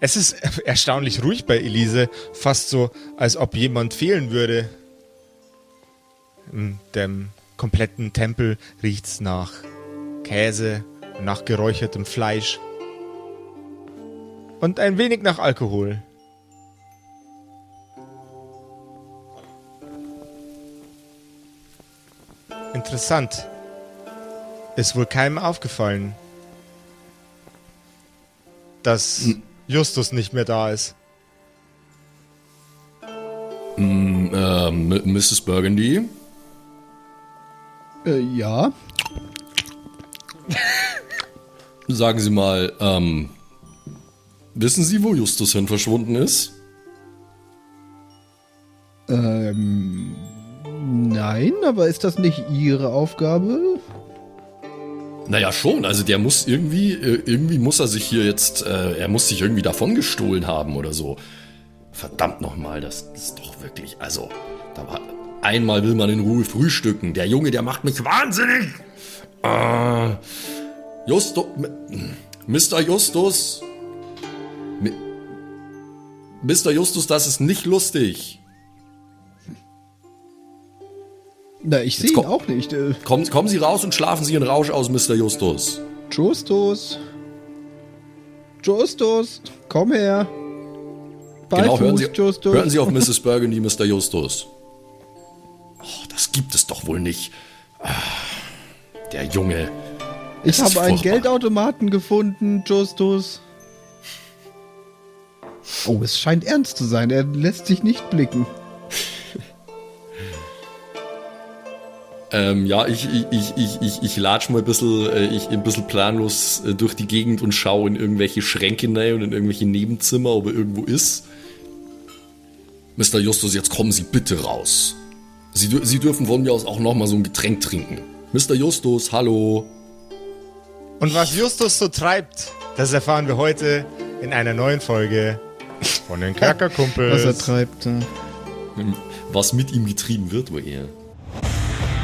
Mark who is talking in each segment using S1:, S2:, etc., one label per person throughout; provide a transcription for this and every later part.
S1: Es ist erstaunlich ruhig bei Elise, fast so, als ob jemand fehlen würde. In dem kompletten Tempel riecht's nach Käse, nach geräuchertem Fleisch und ein wenig nach Alkohol. Interessant. Ist wohl keinem aufgefallen, dass Justus nicht mehr da ist.
S2: Mm, äh, Mrs. Burgundy?
S3: Äh, ja.
S2: Sagen Sie mal, ähm, wissen Sie, wo Justus hin verschwunden ist?
S3: Ähm, nein, aber ist das nicht Ihre Aufgabe?
S2: Naja, schon. Also der muss irgendwie, äh, irgendwie muss er sich hier jetzt, äh, er muss sich irgendwie davon gestohlen haben oder so. Verdammt nochmal, das ist doch wirklich, also, da war, einmal will man in Ruhe frühstücken. Der Junge, der macht mich wahnsinnig. Äh, Justus, Mr. Justus, Mr. Justus, das ist nicht lustig.
S3: Na, ich sehe ihn auch nicht. Äh,
S2: Kommen, kommen Sie raus und schlafen Sie Ihren Rausch aus, Mr. Justus.
S3: Justus. Justus, komm her.
S2: Genau, hören Sie,
S3: Justus.
S2: hören Sie auf Mrs. Burgundy, Mr. Justus. Oh, das gibt es doch wohl nicht. Ah, Der Junge.
S3: ich habe einen. Geldautomaten gefunden, Justus. Oh, es scheint ernst zu sein. Er lässt sich nicht blicken.
S2: Ähm, ja, ich, ich, ich, ich, ich, latsch mal ein bisschen, äh, ich, ein bisschen planlos äh, durch die Gegend und schaue in irgendwelche Schränke rein und in irgendwelche Nebenzimmer, ob er irgendwo ist. Mr. Justus, jetzt kommen Sie bitte raus. Sie, Sie dürfen von mir aus auch noch mal so ein Getränk trinken. Mr. Justus, hallo.
S1: Und was Justus so treibt, das erfahren wir heute in einer neuen Folge von den Kerkerkumpels.
S3: Was er treibt. äh.
S2: Was mit ihm getrieben wird, wohl eher.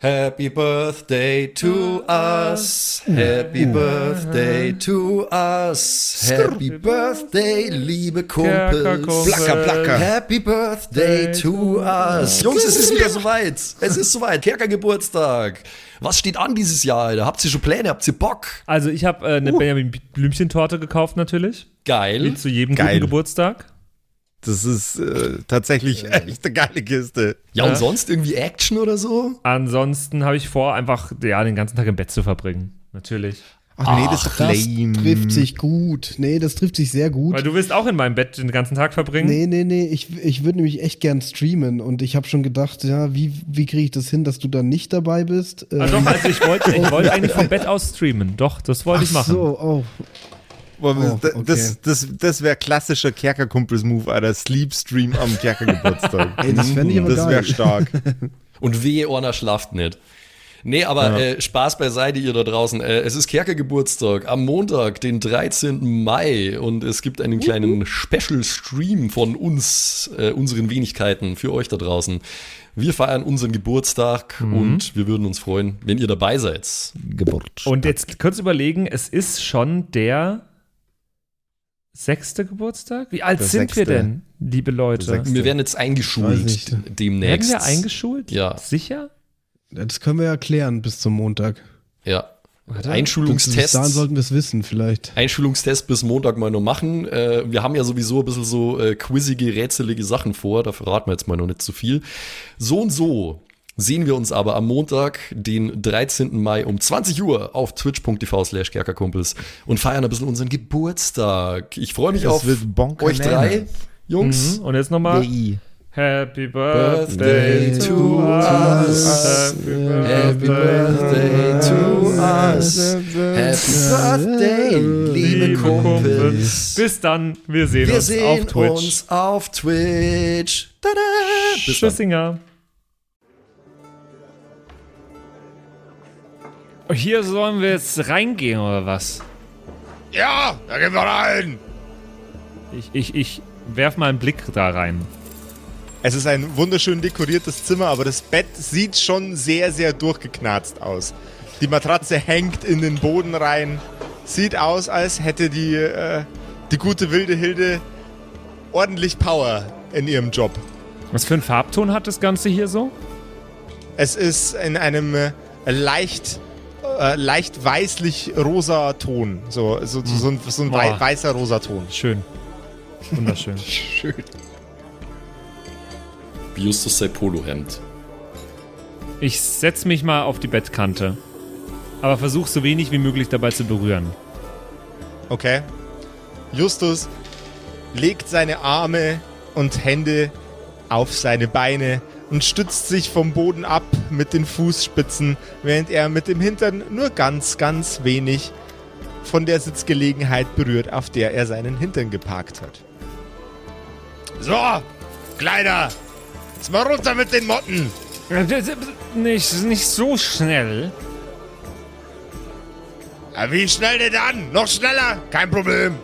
S2: Happy Birthday to us. Happy Birthday to us. Happy Birthday, liebe Kumpels.
S1: Placker, placker.
S2: Happy Birthday to us. Jungs, es ist wieder soweit. Es ist soweit. Kerkergeburtstag. Was steht an dieses Jahr, Alter? Habt ihr schon Pläne? Habt ihr Bock?
S4: Also ich habe äh, eine Benjamin Blümchen-Torte gekauft natürlich.
S2: Geil.
S4: Wie zu jedem
S1: Geil.
S4: guten Geburtstag.
S1: Das ist äh, tatsächlich echt eine geile Kiste.
S2: Ja, und sonst irgendwie Action oder so?
S4: Ansonsten habe ich vor, einfach ja, den ganzen Tag im Bett zu verbringen. Natürlich.
S1: Ach nee, das doch
S3: Das trifft sich gut. Nee, das trifft sich sehr gut.
S4: Weil du willst auch in meinem Bett den ganzen Tag verbringen.
S3: Nee, nee, nee, ich, ich würde nämlich echt gern streamen und ich habe schon gedacht, ja, wie, wie kriege ich das hin, dass du dann nicht dabei bist?
S4: Ah,
S3: Ähm,
S4: doch, also ich wollte ich wollte eigentlich vom Bett aus streamen. Doch, das wollte ich
S3: ach
S4: machen.
S3: so, oh.
S1: Boah,
S3: Oh,
S1: das
S3: okay.
S1: das, das, das wäre klassischer Kerkerkumpels-Move, Alter. Sleep-Stream am Kerkergeburtstag.
S3: Ey, das fänd ich aber
S1: Das wäre stark.
S2: Und wehe, Orna schlaft nicht. Nee, aber äh, Spaß beiseite, ihr da draußen. Äh, es ist Kerkergeburtstag am Montag, den 13. Mai. Und es gibt einen kleinen Special-Stream von uns, äh, unseren Wenigkeiten, für euch da draußen. Wir feiern unseren Geburtstag und wir würden uns freuen, wenn ihr dabei seid.
S3: Geburt.
S4: Und jetzt kurz überlegen, es ist schon der sechste Geburtstag? Wie alt
S1: Der
S4: sind wir
S1: sechste.
S4: denn, liebe Leute?
S2: Wir werden jetzt eingeschult demnächst.
S4: Werden wir eingeschult?
S2: Ja.
S4: Sicher?
S3: Das können wir ja klären bis zum Montag.
S2: Ja.
S4: Warte.
S2: Einschulungstest.
S3: dahin sollten wir es wissen, vielleicht.
S2: Einschulungstest bis Montag mal noch machen. Äh, wir haben ja sowieso ein bisschen so äh, quizzige, rätselige Sachen vor. Da verraten wir jetzt mal noch nicht zu viel. So und so sehen wir uns aber am Montag, den 13. Mai um 20 Uhr auf twitch.tv slash kerkerkumpels und feiern ein bisschen unseren Geburtstag. Ich freue mich
S1: Das
S2: auf euch drei, Jungs.
S4: Mhm. Und jetzt nochmal. Happy
S2: Birthday
S4: Birthday
S2: to us.
S4: us.
S2: Happy Birthday to us. Happy Birthday, liebe Kerkerkumpels.
S4: Bis dann. Wir sehen
S2: Wir
S4: uns
S2: sehen
S4: auf Twitch.
S2: uns auf Twitch. Tada! Bis dann.
S4: Hier sollen wir jetzt reingehen oder was?
S1: Ja, da gehen wir rein.
S4: Ich, ich, ich werf mal einen Blick da rein.
S1: Es ist ein wunderschön dekoriertes Zimmer, aber das Bett sieht schon sehr, sehr durchgeknarzt aus. Die Matratze hängt in den Boden rein. Sieht aus, als hätte die, äh, die gute wilde Hilde ordentlich Power in ihrem Job.
S4: Was für einen Farbton hat das Ganze hier so?
S1: Es ist in einem äh, leicht, äh, leicht weißlich rosa Ton. So, so, so, ein, so ein wei weißer rosa Ton.
S4: Schön. Wunderschön.
S1: Schön.
S2: Wie Justus sein Polohemd.
S4: Ich setz mich mal auf die Bettkante. Aber versuch so wenig wie möglich dabei zu berühren.
S1: Okay. Justus legt seine Arme und Hände auf seine Beine und stützt sich vom Boden ab mit den Fußspitzen, während er mit dem Hintern nur ganz, ganz wenig von der Sitzgelegenheit berührt, auf der er seinen Hintern geparkt hat. So, Kleiner, jetzt mal runter mit den Motten.
S4: Nicht, nicht so schnell.
S1: Ja, wie schnell denn dann? Noch schneller? Kein Problem.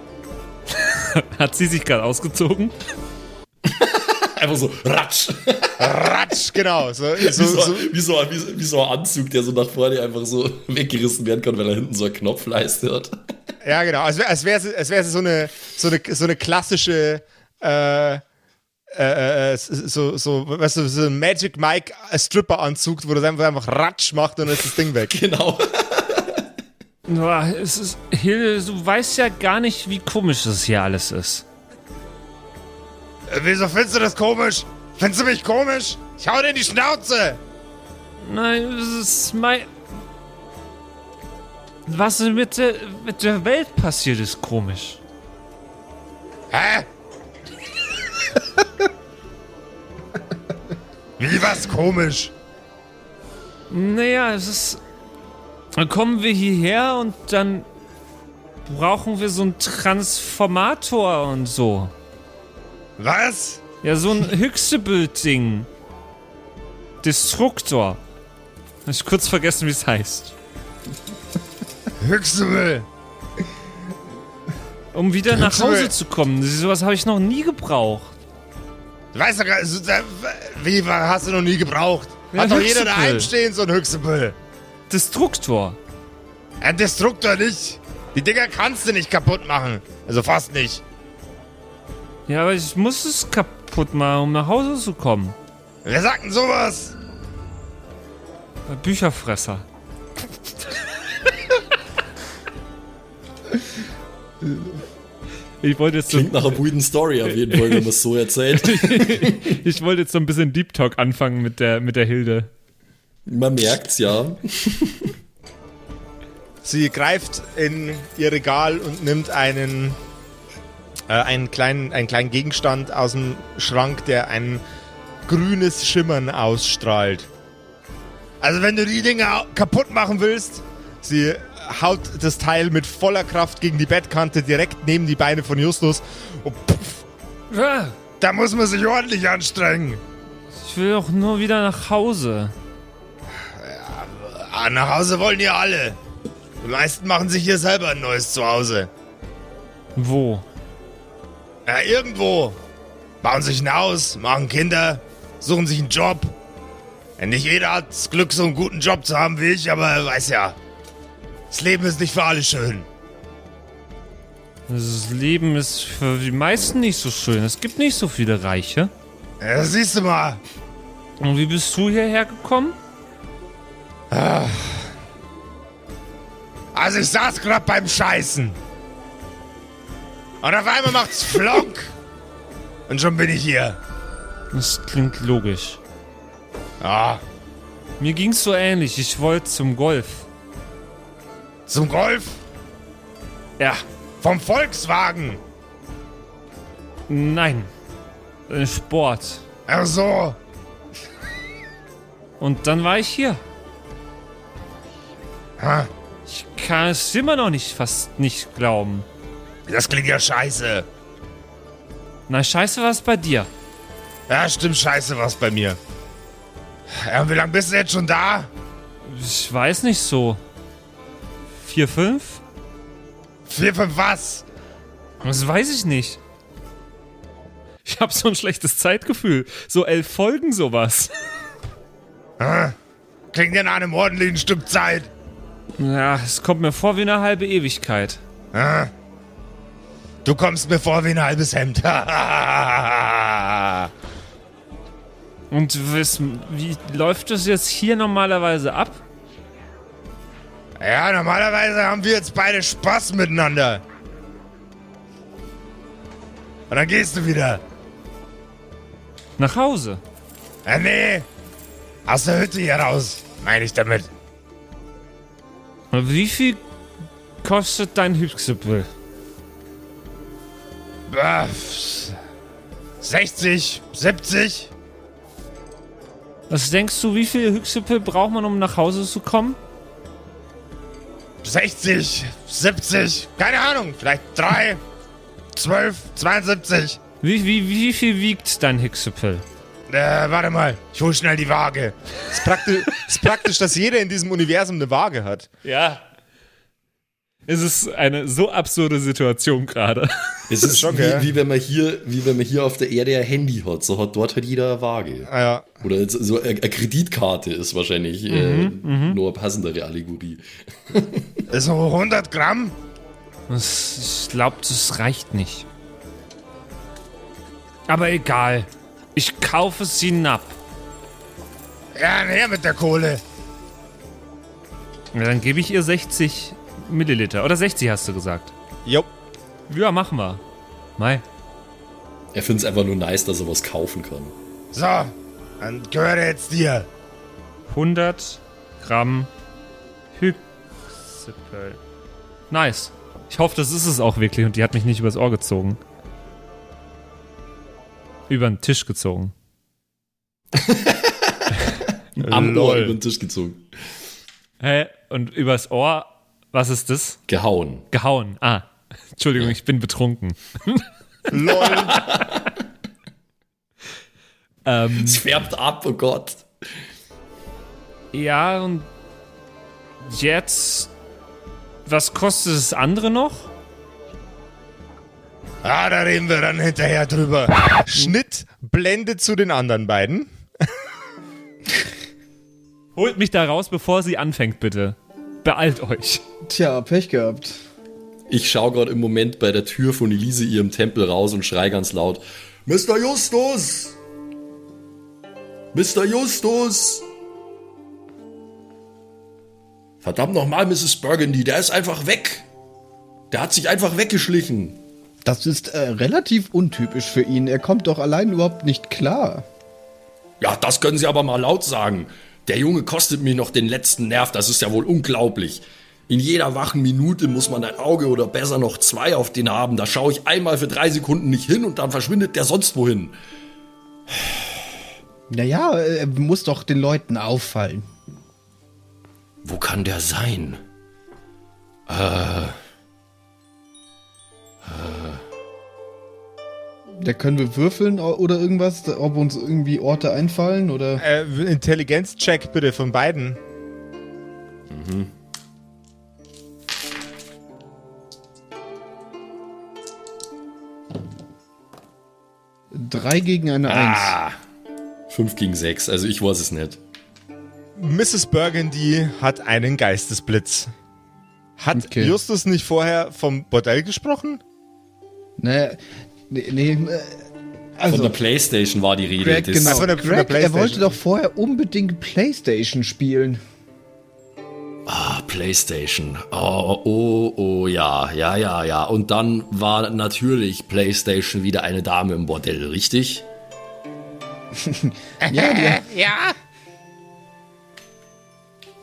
S4: Hat sie sich gerade ausgezogen?
S2: Einfach so ratsch.
S1: Ratsch, genau. So,
S2: Wie
S1: so,
S2: so,
S1: so,
S2: wie, so, wie, so, wie so ein Anzug, der so nach vorne einfach so weggerissen werden kann, weil er hinten so eine Knopfleiste hat.
S1: Ja, genau. Als wäre als wär's, als wär's so, eine, so, eine, so eine klassische, äh, äh, äh, so, so, weißt du, so ein Magic Mike Stripper-Anzug, wo das einfach, einfach Ratsch macht und dann ist das Ding weg.
S2: Genau.
S4: Boah, es ist, Hilde, du weißt ja gar nicht, wie komisch das hier alles ist.
S1: Äh, wieso findest du das komisch? Findest du mich komisch? Ich hau dir in die Schnauze!
S4: Nein, das ist mein. Was mit der, mit der Welt passiert, ist komisch.
S1: Hä? Wie was komisch?
S4: Naja, es ist. Dann kommen wir hierher und dann brauchen wir so einen Transformator und so.
S1: Was?
S4: Ja, so ein Hüxebüld-Ding. Destruktor. Hab ich kurz vergessen, wie es heißt.
S1: Hüchsel.
S4: Um wieder nach. Hause zu kommen. Sowas habe ich noch nie gebraucht.
S1: Du weißt doch gar da- wie hast du noch nie gebraucht?
S4: Ja,
S1: Hat doch jeder daheim stehen, so ein Hüchsebüll.
S4: Destruktor.
S1: Ein Destruktor nicht. Die Dinger kannst du nicht kaputt machen. Also fast nicht.
S4: Ja, aber ich muss es kaputt machen, um nach Hause zu kommen.
S1: Wer sagt denn sowas?
S4: Bücherfresser. Ich wollte jetzt so,
S2: Klingt nach einer guten Story auf jeden Fall, wenn man es so erzählt.
S4: ich wollte jetzt so ein bisschen Deep Talk anfangen mit der, mit der Hilde.
S2: Man merkt's ja.
S1: Sie greift in ihr Regal und nimmt einen, äh, einen, kleinen, einen kleinen Gegenstand aus dem Schrank, der ein grünes Schimmern ausstrahlt. Also wenn du die Dinger kaputt machen willst, sie haut das Teil mit voller Kraft gegen die Bettkante direkt neben die Beine von Justus und puff,
S4: Ah,
S1: da muss man sich ordentlich anstrengen.
S4: Ich will doch nur wieder nach Hause.
S1: Ah, nach Hause wollen ja alle. Die meisten machen sich hier selber ein neues Zuhause.
S4: Wo?
S1: Ja, irgendwo. Bauen sich ein Haus, machen Kinder, suchen sich einen Job. Ja, nicht jeder hat das Glück, so einen guten Job zu haben wie ich, aber weiß ja. Das Leben ist nicht für alle schön.
S4: Das Leben ist für die meisten nicht so schön. Es gibt nicht so viele Reiche.
S1: Ja, das siehst du mal.
S4: Und wie bist du hierher gekommen?
S1: Also ich saß gerade beim Scheißen. Und auf einmal macht's Flonk. Und schon bin ich hier.
S4: Das klingt logisch.
S1: Ja,
S4: Mir ging's so ähnlich. Ich wollte zum Golf.
S1: zum Golf
S4: Ja.
S1: vom Volkswagen.
S4: Nein. Äh, Sport.
S1: Ach so.
S4: Und dann war ich hier.
S1: Ha.
S4: Ich kann es immer noch nicht fast nicht glauben.
S1: Das klingt ja scheiße.
S4: Na, scheiße, was bei dir?
S1: Ja, stimmt, scheiße was bei mir. Ja, und wie lange bist du jetzt schon da?
S4: Ich weiß nicht so. Vier, fünf?
S1: Vier, fünf was?
S4: Das weiß ich nicht. Ich habe so ein schlechtes Zeitgefühl. So elf Folgen sowas.
S1: Klingt ja nach einem ordentlichen Stück Zeit.
S4: Ja, es kommt mir vor wie eine halbe Ewigkeit.
S1: Du kommst mir vor wie ein halbes Hemd.
S4: Und wiss- wie läuft das jetzt hier normalerweise ab?
S1: ja, normalerweise haben wir jetzt beide Spaß miteinander. Und dann gehst du wieder.
S4: Nach Hause.
S1: Ja, nee. Aus der Hütte hier raus, meine ich damit.
S4: Wie viel kostet dein Hüpsipel?
S1: Bah, 60, 70?
S4: Was denkst du, wie viel Hüpsipel braucht man, um nach Hause zu kommen?
S1: 60, 70, keine Ahnung, vielleicht 3, 12, 72.
S4: Wie, wie, wie viel wiegt dein Hüpsipel?
S1: Äh, warte mal, ich hol schnell die Waage.
S5: Es ist, praktisch, ist praktisch, dass jeder in diesem Universum eine Waage hat.
S4: Ja. Es ist eine so absurde Situation gerade.
S2: Es ist
S5: schon,
S2: wie, wie, wenn man hier, wie wenn man hier auf der Erde ein Handy hat. So hat dort halt jeder eine Waage.
S5: Ah, ja.
S2: Oder so eine, eine Kreditkarte ist wahrscheinlich äh, nur eine passendere Allegorie.
S1: So 100 Gramm?
S4: Das, ich glaube, das reicht nicht. Aber egal. Ich kaufe sie hinab.
S1: Ja, her mit der Kohle.
S4: Ja, dann gebe ich ihr 60 Milliliter. Oder 60 hast du gesagt.
S5: Jo.
S4: Ja, machen wir. Mai.
S2: Er findet es einfach nur nice, dass er was kaufen kann.
S1: So, dann gehört er jetzt dir.
S4: 100 Gramm Hypsipel. Nice. Ich hoffe, das ist es auch wirklich und die hat mich nicht übers Ohr gezogen. Über den Tisch gezogen.
S2: Am Ohr über den Tisch gezogen.
S4: Hä? Und übers Ohr, was ist das?
S2: Gehauen.
S4: Gehauen. Ah. Entschuldigung, ich bin betrunken.
S5: Lol.
S4: Ähm,
S2: Es färbt ab, oh Gott.
S4: ja, und jetzt. Was kostet das andere noch?
S1: Ah, da reden wir dann hinterher drüber.
S5: Schnitt, Blende zu den anderen beiden.
S4: Holt mich da raus, bevor sie anfängt, bitte. Beeilt euch.
S3: Tja, Pech gehabt.
S2: Ich schaue gerade im Moment bei der Tür von Elise ihrem Tempel raus und schrei ganz laut: Mr. Justus! Mr. Justus! Verdammt nochmal, Mrs. Burgundy, der ist einfach weg. Der hat sich einfach weggeschlichen.
S3: Das ist äh, relativ untypisch für ihn. Er kommt doch allein überhaupt nicht klar.
S2: Ja, das können Sie aber mal laut sagen. Der Junge kostet mir noch den letzten Nerv, das ist ja wohl unglaublich. In jeder wachen Minute muss man ein Auge oder besser noch zwei auf den haben. Da schaue ich einmal für drei Sekunden nicht hin und dann verschwindet der sonst wohin.
S3: Naja, äh, er muss doch den Leuten auffallen.
S2: Wo kann der sein?
S3: Da können wir würfeln oder irgendwas, ob uns irgendwie Orte einfallen oder.
S5: Äh, Intelligenzcheck bitte von beiden.
S3: Drei gegen eine Eins.
S2: Ah. Fünf gegen sechs, also ich weiß es nicht.
S5: Mrs. Burgundy hat einen Geistesblitz. Hat
S3: Okay.
S5: Justus nicht vorher vom Bordell gesprochen?
S3: Naja, nee, nee äh,
S2: Von
S3: also.
S2: der Playstation war die Rede.
S3: Greg, genau.
S5: Von der- von der
S3: Greg, er wollte doch vorher unbedingt Playstation spielen.
S2: Ah, Playstation. Oh, oh, oh, ja, ja, ja, ja. Und dann war natürlich Playstation wieder eine Dame im Bordell, richtig?
S3: Ja, die,
S1: Ja.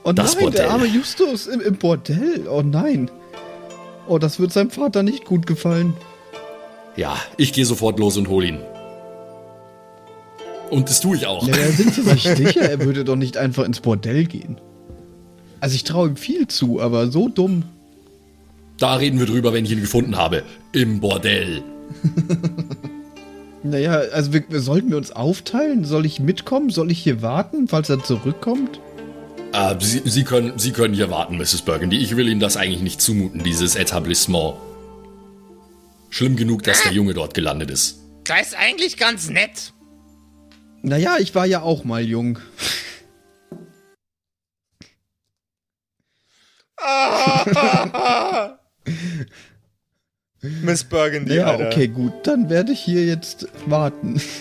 S3: oh
S2: Das
S3: nein,
S2: Bordell.
S3: der arme Justus im, im Bordell. Oh nein. Oh, das wird seinem Vater nicht gut gefallen.
S2: Ja, ich gehe sofort los und hol ihn. Und das tue ich auch.
S3: Ja, da sind Sie sich sicher, er würde doch nicht einfach ins Bordell gehen. Also ich traue ihm viel zu, aber so dumm.
S2: Da reden wir drüber, wenn ich ihn gefunden habe. Im Bordell.
S3: Naja, also wir, sollten wir uns aufteilen? Soll ich mitkommen? Soll ich hier warten, falls er zurückkommt?
S2: Äh, Sie, Sie, können, Sie können hier warten, Mrs. Burgundy. Ich will Ihnen das eigentlich nicht zumuten, dieses Etablissement. Schlimm genug, dass der Junge dort gelandet ist.
S5: Das ist eigentlich ganz nett.
S3: Naja, ich war ja auch mal jung.
S1: Miss Burgundy,
S3: Ja,
S1: Alter.
S3: okay, gut. Dann werde ich hier jetzt warten.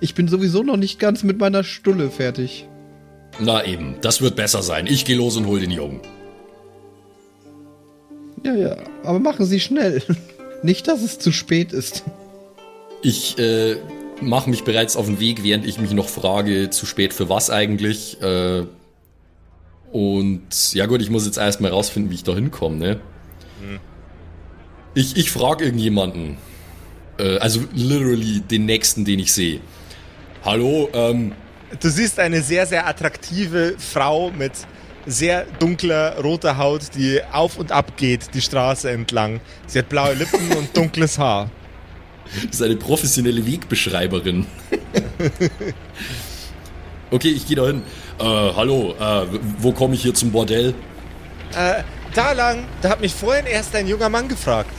S3: Ich bin sowieso noch nicht ganz mit meiner Stulle fertig.
S2: Na eben, das wird besser sein. Ich gehe los und hol den Jungen.
S3: Ja, ja. Aber machen Sie schnell. Nicht, dass es zu spät ist.
S2: Ich äh, mache mich bereits auf den Weg, während ich mich noch frage, zu spät für was eigentlich. Äh, und ja gut, ich muss jetzt erstmal rausfinden, wie ich da hinkomme, ne? Ich, ich frage irgendjemanden. Äh, also literally den nächsten, den ich sehe. Hallo, ähm,
S1: Du siehst eine sehr, sehr attraktive Frau mit sehr dunkler, roter Haut, die auf und ab geht, die Straße entlang. Sie hat blaue Lippen und dunkles Haar.
S2: Das ist eine professionelle Wegbeschreiberin. okay, ich gehe da hin. Äh, hallo, äh, wo komme ich hier zum Bordell?
S1: Äh, da lang, da hat mich vorhin erst ein junger Mann gefragt.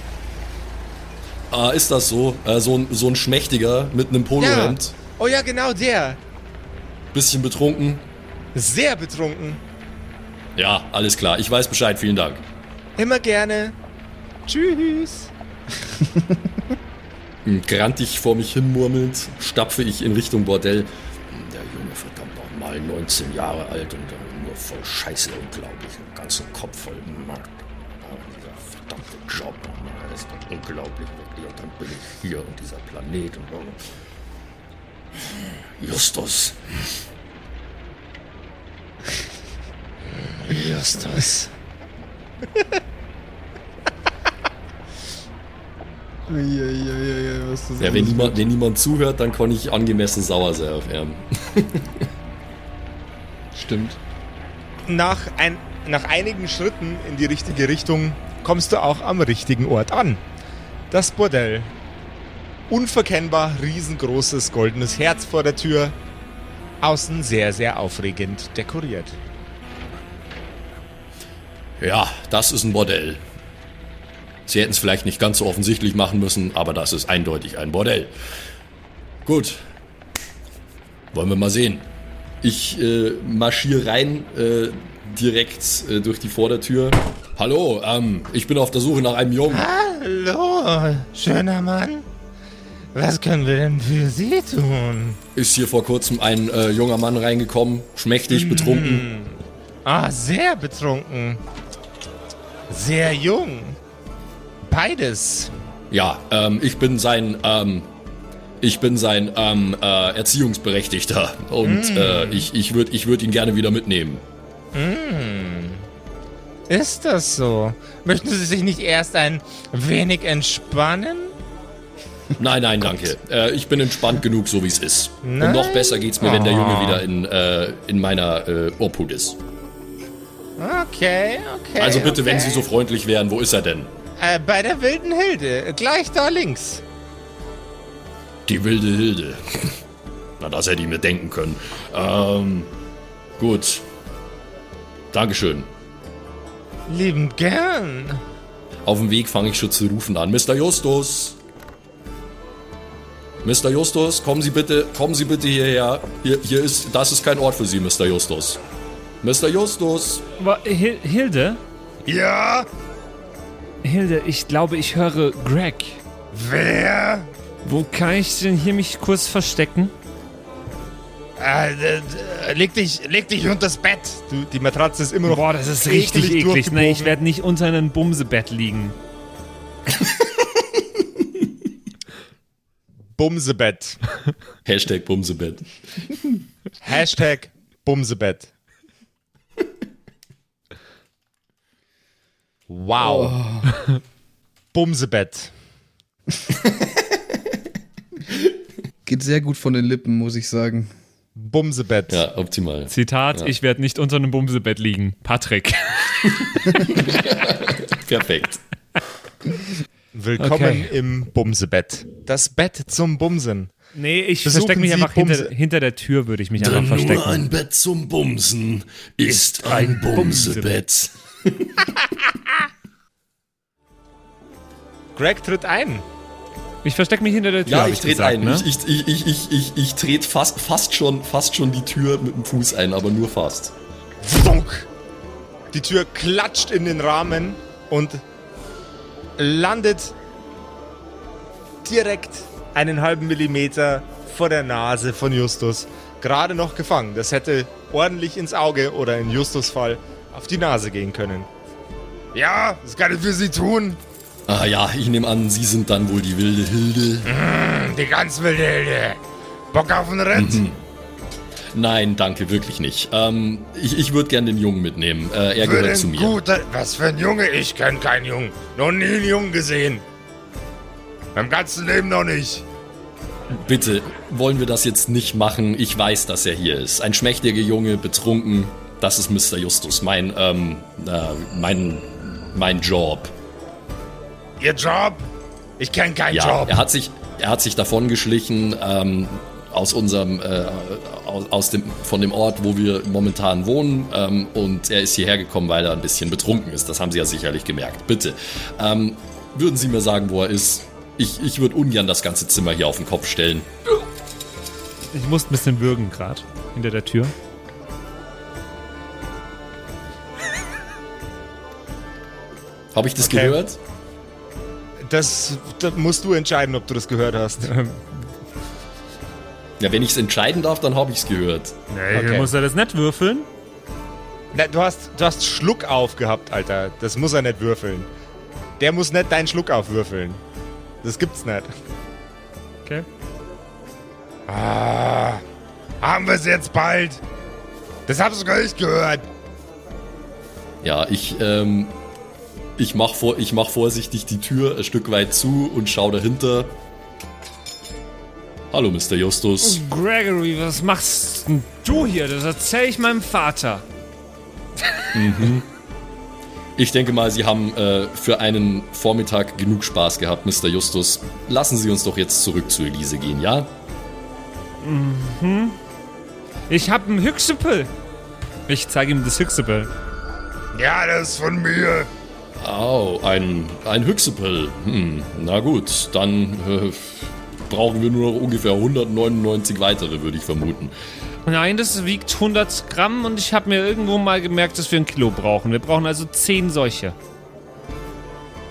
S2: Ah, ist das so? Äh, so, ein, so ein Schmächtiger mit einem Polohemd.
S1: Oh ja, genau der.
S2: Bisschen betrunken.
S1: Sehr betrunken.
S2: Ja, alles klar. Ich weiß Bescheid. Vielen Dank.
S1: Immer gerne. Tschüss.
S2: Grantig vor mich hin murmelnd, stapfe ich in Richtung Bordell. Der Junge, verdammt nochmal, 19 Jahre alt und nur voll Scheiße, unglaublich. Den ganzen Kopf voll Markt. Dieser verdammte Job, das ist doch unglaublich, wirklich. Und dann bin ich hier und dieser Planet und. oh. Justus.
S3: Was das
S2: Ja, wenn niemand, wenn niemand zuhört, dann kann ich angemessen sauer sein auf ihn.
S3: Stimmt.
S1: Nach, ein, nach einigen Schritten in die richtige Richtung kommst du auch am richtigen Ort an. Das Bordell. Unverkennbar riesengroßes goldenes Herz vor der Tür. Außen sehr, sehr aufregend dekoriert.
S2: Ja, das ist ein Bordell. Sie hätten es vielleicht nicht ganz so offensichtlich machen müssen, aber das ist eindeutig ein Bordell. Gut. Wollen wir mal sehen. Ich äh, marschiere rein, äh, direkt äh, durch die Vordertür. Hallo, ähm, ich bin auf der Suche nach einem Jungen.
S1: Hallo, schöner Mann. Was können wir denn für Sie tun?
S2: Ist hier vor kurzem ein äh, junger Mann reingekommen, schmächtig, betrunken.
S1: Ah, sehr betrunken. Sehr jung. Beides.
S2: Ja, ähm, ich bin sein, ähm, ich bin sein ähm, äh, Erziehungsberechtigter und äh, ich, ich würde ich würd ihn gerne wieder mitnehmen.
S1: Ist das so? Möchten Sie sich nicht erst ein wenig entspannen?
S2: Nein, nein, danke. Äh, ich bin entspannt genug, so wie es ist. Und
S1: Nein?
S2: noch besser geht's mir, wenn der Junge
S1: Oh.
S2: wieder in, äh, in meiner äh, Obhut ist.
S1: Okay, okay.
S2: Also bitte,
S1: okay.
S2: wenn Sie so freundlich wären, wo ist er denn?
S1: Äh, bei der wilden Hilde. Gleich da links.
S2: Die wilde Hilde. Na, das hätte ich mir denken können. Ähm, gut. Dankeschön.
S1: Lieben gern.
S2: Auf dem Weg fange ich schon zu rufen an. Mr. Justus! Mr. Justus, kommen Sie bitte, kommen Sie bitte hierher. Hier, hier ist, das ist kein Ort für Sie, Mr. Justus. Mr. Justus!
S4: Hilde?
S1: Ja?
S4: Hilde, ich glaube, ich höre Greg.
S1: Wer?
S4: Wo kann ich denn hier mich kurz verstecken?
S1: Äh, leg dich, leg dich unter das Bett. Du, die Matratze ist immer noch.
S4: Boah, das ist richtig
S1: eklig
S4: eklig. Nee, ich werde nicht unter einem Bumsebett liegen.
S1: Bumsebett.
S2: Hashtag Bumsebett.
S1: Hashtag Bumsebett. Wow. Bumsebett.
S3: Geht sehr gut von den Lippen, muss ich sagen.
S1: Bumsebett.
S2: Ja, optimal.
S4: Zitat,
S2: Ja.
S4: ich werde nicht unter einem Bumsebett liegen. Patrick.
S2: Perfekt.
S1: Willkommen
S4: Okay.
S1: im Bumsebett. Das Bett zum Bumsen.
S4: Nee, ich verstecke mich
S1: Sie
S4: einfach hinter, hinter der Tür, würde ich mich einfach
S2: Denn
S4: verstecken.
S2: nur ein Bett zum Bumsen ist ein Bumsebett.
S1: Greg tritt ein.
S4: Ich verstecke mich hinter der Tür.
S2: Ja,
S4: hab
S2: ich trete ein.
S4: Ne?
S2: Ich, ich, ich, ich, ich, ich trete fast, fast, schon, fast schon die Tür mit dem Fuß ein, aber nur fast.
S1: Wonk. Die Tür klatscht in den Rahmen und landet direkt einen halben Millimeter vor der Nase von Justus. Gerade noch gefangen. Das hätte ordentlich ins Auge oder in Justus Fall auf die Nase gehen können. Ja, das kann ich für Sie tun.
S2: Ah ja, ich nehme an, Sie sind dann wohl die wilde Hilde.
S1: Die ganz wilde Hilde. Bock auf den Ritt?
S2: Nein, danke, wirklich nicht. Ähm, ich ich würde gern den Jungen mitnehmen. Äh, er
S1: Für
S2: gehört zu mir.
S1: Gute, was für ein Junge? Ich kenne keinen Jungen. Noch nie einen Jungen gesehen. Beim ganzen Leben noch nicht.
S2: Bitte, wollen wir das jetzt nicht machen? Ich weiß, dass er hier ist. Ein schmächtiger Junge, betrunken. Das ist Mr. Justus. Mein, ähm, äh, mein, mein Job.
S1: Ihr Job? Ich kenne keinen
S2: Ja,
S1: Job.
S2: er hat sich, er hat sich davon geschlichen, ähm, aus unserem, äh, aus, aus dem, von dem Ort, wo wir momentan wohnen. Ähm, und er ist hierher gekommen, weil er ein bisschen betrunken ist. Das haben Sie ja sicherlich gemerkt. Bitte, ähm, würden Sie mir sagen, wo er ist? Ich, ich würde ungern das ganze Zimmer hier auf den Kopf stellen.
S4: Ich muss ein bisschen würgen gerade hinter der Tür.
S2: Habe ich das
S1: Okay.
S2: gehört?
S1: Das, das musst du entscheiden, ob du das gehört hast.
S2: Ja, wenn ich es entscheiden darf, dann habe ich es gehört.
S4: Nee,
S1: Okay.
S4: muss er das nicht würfeln?
S1: Na, du, hast, du hast Schluck aufgehabt, Alter. Das muss er nicht würfeln. Der muss nicht deinen Schluck aufwürfeln. Das gibt's nicht.
S4: Okay.
S1: Ah, haben wir es jetzt bald? Das hab sogar ich gehört.
S2: Ja, ich, ähm, ich mach, vor, ich mach vorsichtig die Tür ein Stück weit zu und schau dahinter. Hallo, Mr. Justus.
S4: Gregory, was machst denn du hier? Das erzähl ich meinem Vater.
S2: Ich denke mal, Sie haben äh, für einen Vormittag genug Spaß gehabt, Mr. Justus. Lassen Sie uns doch jetzt zurück zu Elise gehen, ja?
S4: Ich hab ein Hüchsepel. Ich zeige ihm das Hüchsepel.
S1: Ja, das ist von mir.
S2: Au, ein, ein Hüchsepel. Hm, na gut, dann äh, brauchen wir nur noch ungefähr 199 weitere, würde ich vermuten.
S4: Nein, das wiegt 100 Gramm und ich habe mir irgendwo mal gemerkt, dass wir ein Kilo brauchen. Wir brauchen also 10 solche.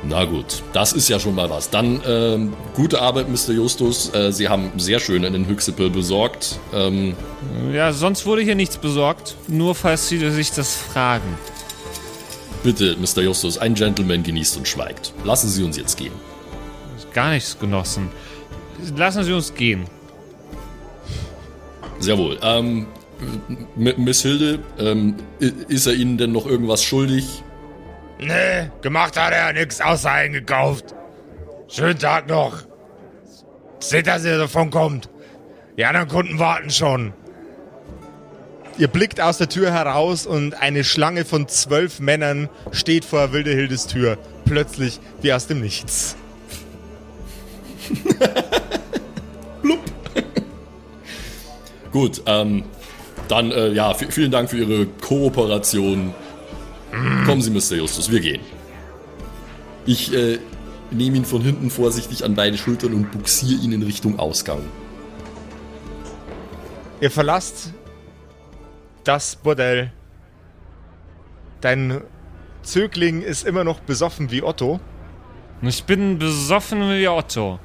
S2: Na gut, das ist ja schon mal was. Dann ähm, gute Arbeit, Mr. Justus. Äh, Sie haben sehr schön einen Hüchsepel besorgt. Ähm,
S4: Ja, sonst wurde hier nichts besorgt. Nur falls Sie sich das fragen.
S2: Bitte, Mr. Justus, ein Gentleman genießt und schweigt. Lassen Sie uns jetzt gehen.
S4: Gar nichts genossen. Lassen Sie uns gehen.
S2: Sehr wohl. Ähm, M- Miss Hilde, ähm, ist er Ihnen denn noch irgendwas schuldig?
S1: Nee, gemacht hat er nix, außer eingekauft. Schönen Tag noch. Seht, dass ihr davon kommt. Die anderen Kunden warten schon. Ihr blickt aus der Tür heraus und eine Schlange von zwölf Männern steht vor Wilde Hildes Tür. Plötzlich wie aus dem Nichts.
S2: Gut, ähm, dann, äh, ja, vielen Dank für Ihre Kooperation. Kommen Sie, Mr. Justus, wir gehen. Ich äh, nehme ihn von hinten vorsichtig an beide Schultern und buxiere ihn in Richtung Ausgang.
S1: Ihr verlasst das Bordell. Dein Zögling ist immer noch besoffen wie Otto.
S4: Ich bin besoffen wie Otto.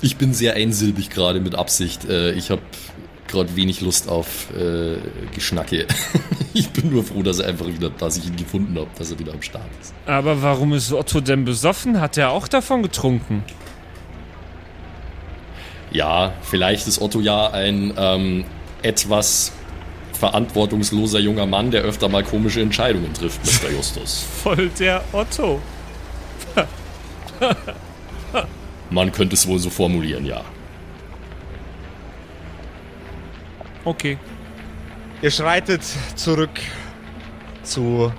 S2: Ich bin sehr einsilbig gerade mit Absicht. Äh, ich habe gerade wenig Lust auf äh, Geschnacke. ich bin nur froh, dass er einfach wieder, dass ich ihn gefunden habe, dass er wieder am Start ist.
S4: Aber warum ist Otto denn besoffen? Hat er auch davon getrunken?
S2: Ja, vielleicht ist Otto ja ein ähm, etwas verantwortungsloser junger Mann, der öfter mal komische Entscheidungen trifft, Mr. Justus.
S4: Voll der Otto.
S2: Man könnte es wohl so formulieren, ja.
S4: Okay.
S1: Ihr schreitet zurück zu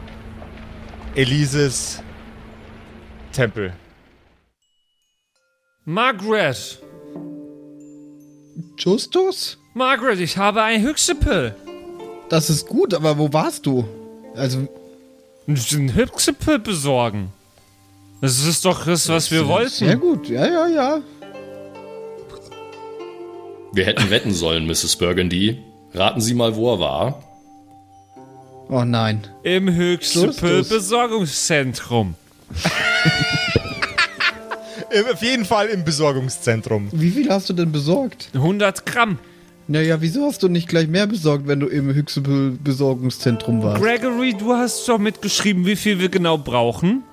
S1: Elises Tempel.
S4: Margaret!
S3: Justus?
S4: Margaret, ich habe ein Hüchsepel.
S3: Das ist gut, aber wo warst du? Also,
S4: Ein Hüchsepel besorgen. Das ist doch das, was wir wollten.
S3: sehr gut. Ja, ja, ja.
S2: Wir hätten wetten sollen, Mrs. Burgundy. Raten Sie mal, wo er war.
S3: Oh nein.
S4: Im
S3: Justus.
S4: Besorgungszentrum.
S1: Auf jeden Fall im Besorgungszentrum.
S3: Wie viel hast du denn besorgt?
S4: 100 Gramm.
S3: Naja, wieso hast du nicht gleich mehr besorgt, wenn du im Hüchsepel-Besorgungszentrum warst?
S4: Gregory, du hast doch mitgeschrieben, wie viel wir genau brauchen.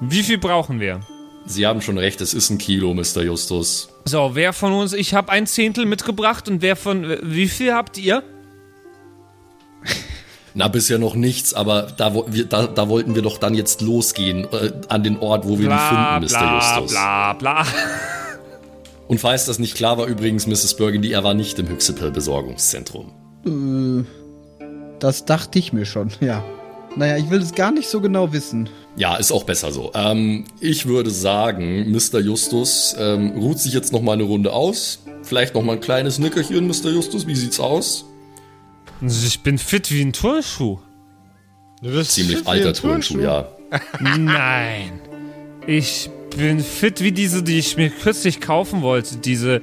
S4: Wie viel brauchen wir?
S2: Sie haben schon recht, es ist ein Kilo, Mr. Justus.
S4: So, wer von uns? Ich habe ein Zehntel mitgebracht und wer von. Wie viel habt ihr?
S2: Na, bisher noch nichts, aber da, da, da wollten wir doch dann jetzt losgehen äh, an den Ort, wo wir ihn finden, Mr. Justus.
S4: bla, bla.
S2: Und falls das nicht klar war, übrigens, Mrs. Burgundy, er war nicht im Hüxepel-Besorgungszentrum.
S3: Das dachte ich mir schon, ja. Naja, ich will es gar nicht so genau wissen.
S2: Ja, ist auch besser so. Ähm, ich würde sagen, Mr. Justus ähm, ruht sich jetzt noch mal eine Runde aus. Vielleicht noch mal ein kleines Nickerchen, Mr. Justus. Wie sieht's aus?
S4: Ich bin fit wie ein Turnschuh.
S1: Du wirst
S2: Ziemlich
S1: fit wie
S2: alter
S1: ein
S2: Turnschuh, ja.
S4: Nein. Ich bin fit wie diese, die ich mir kürzlich kaufen wollte. Diese,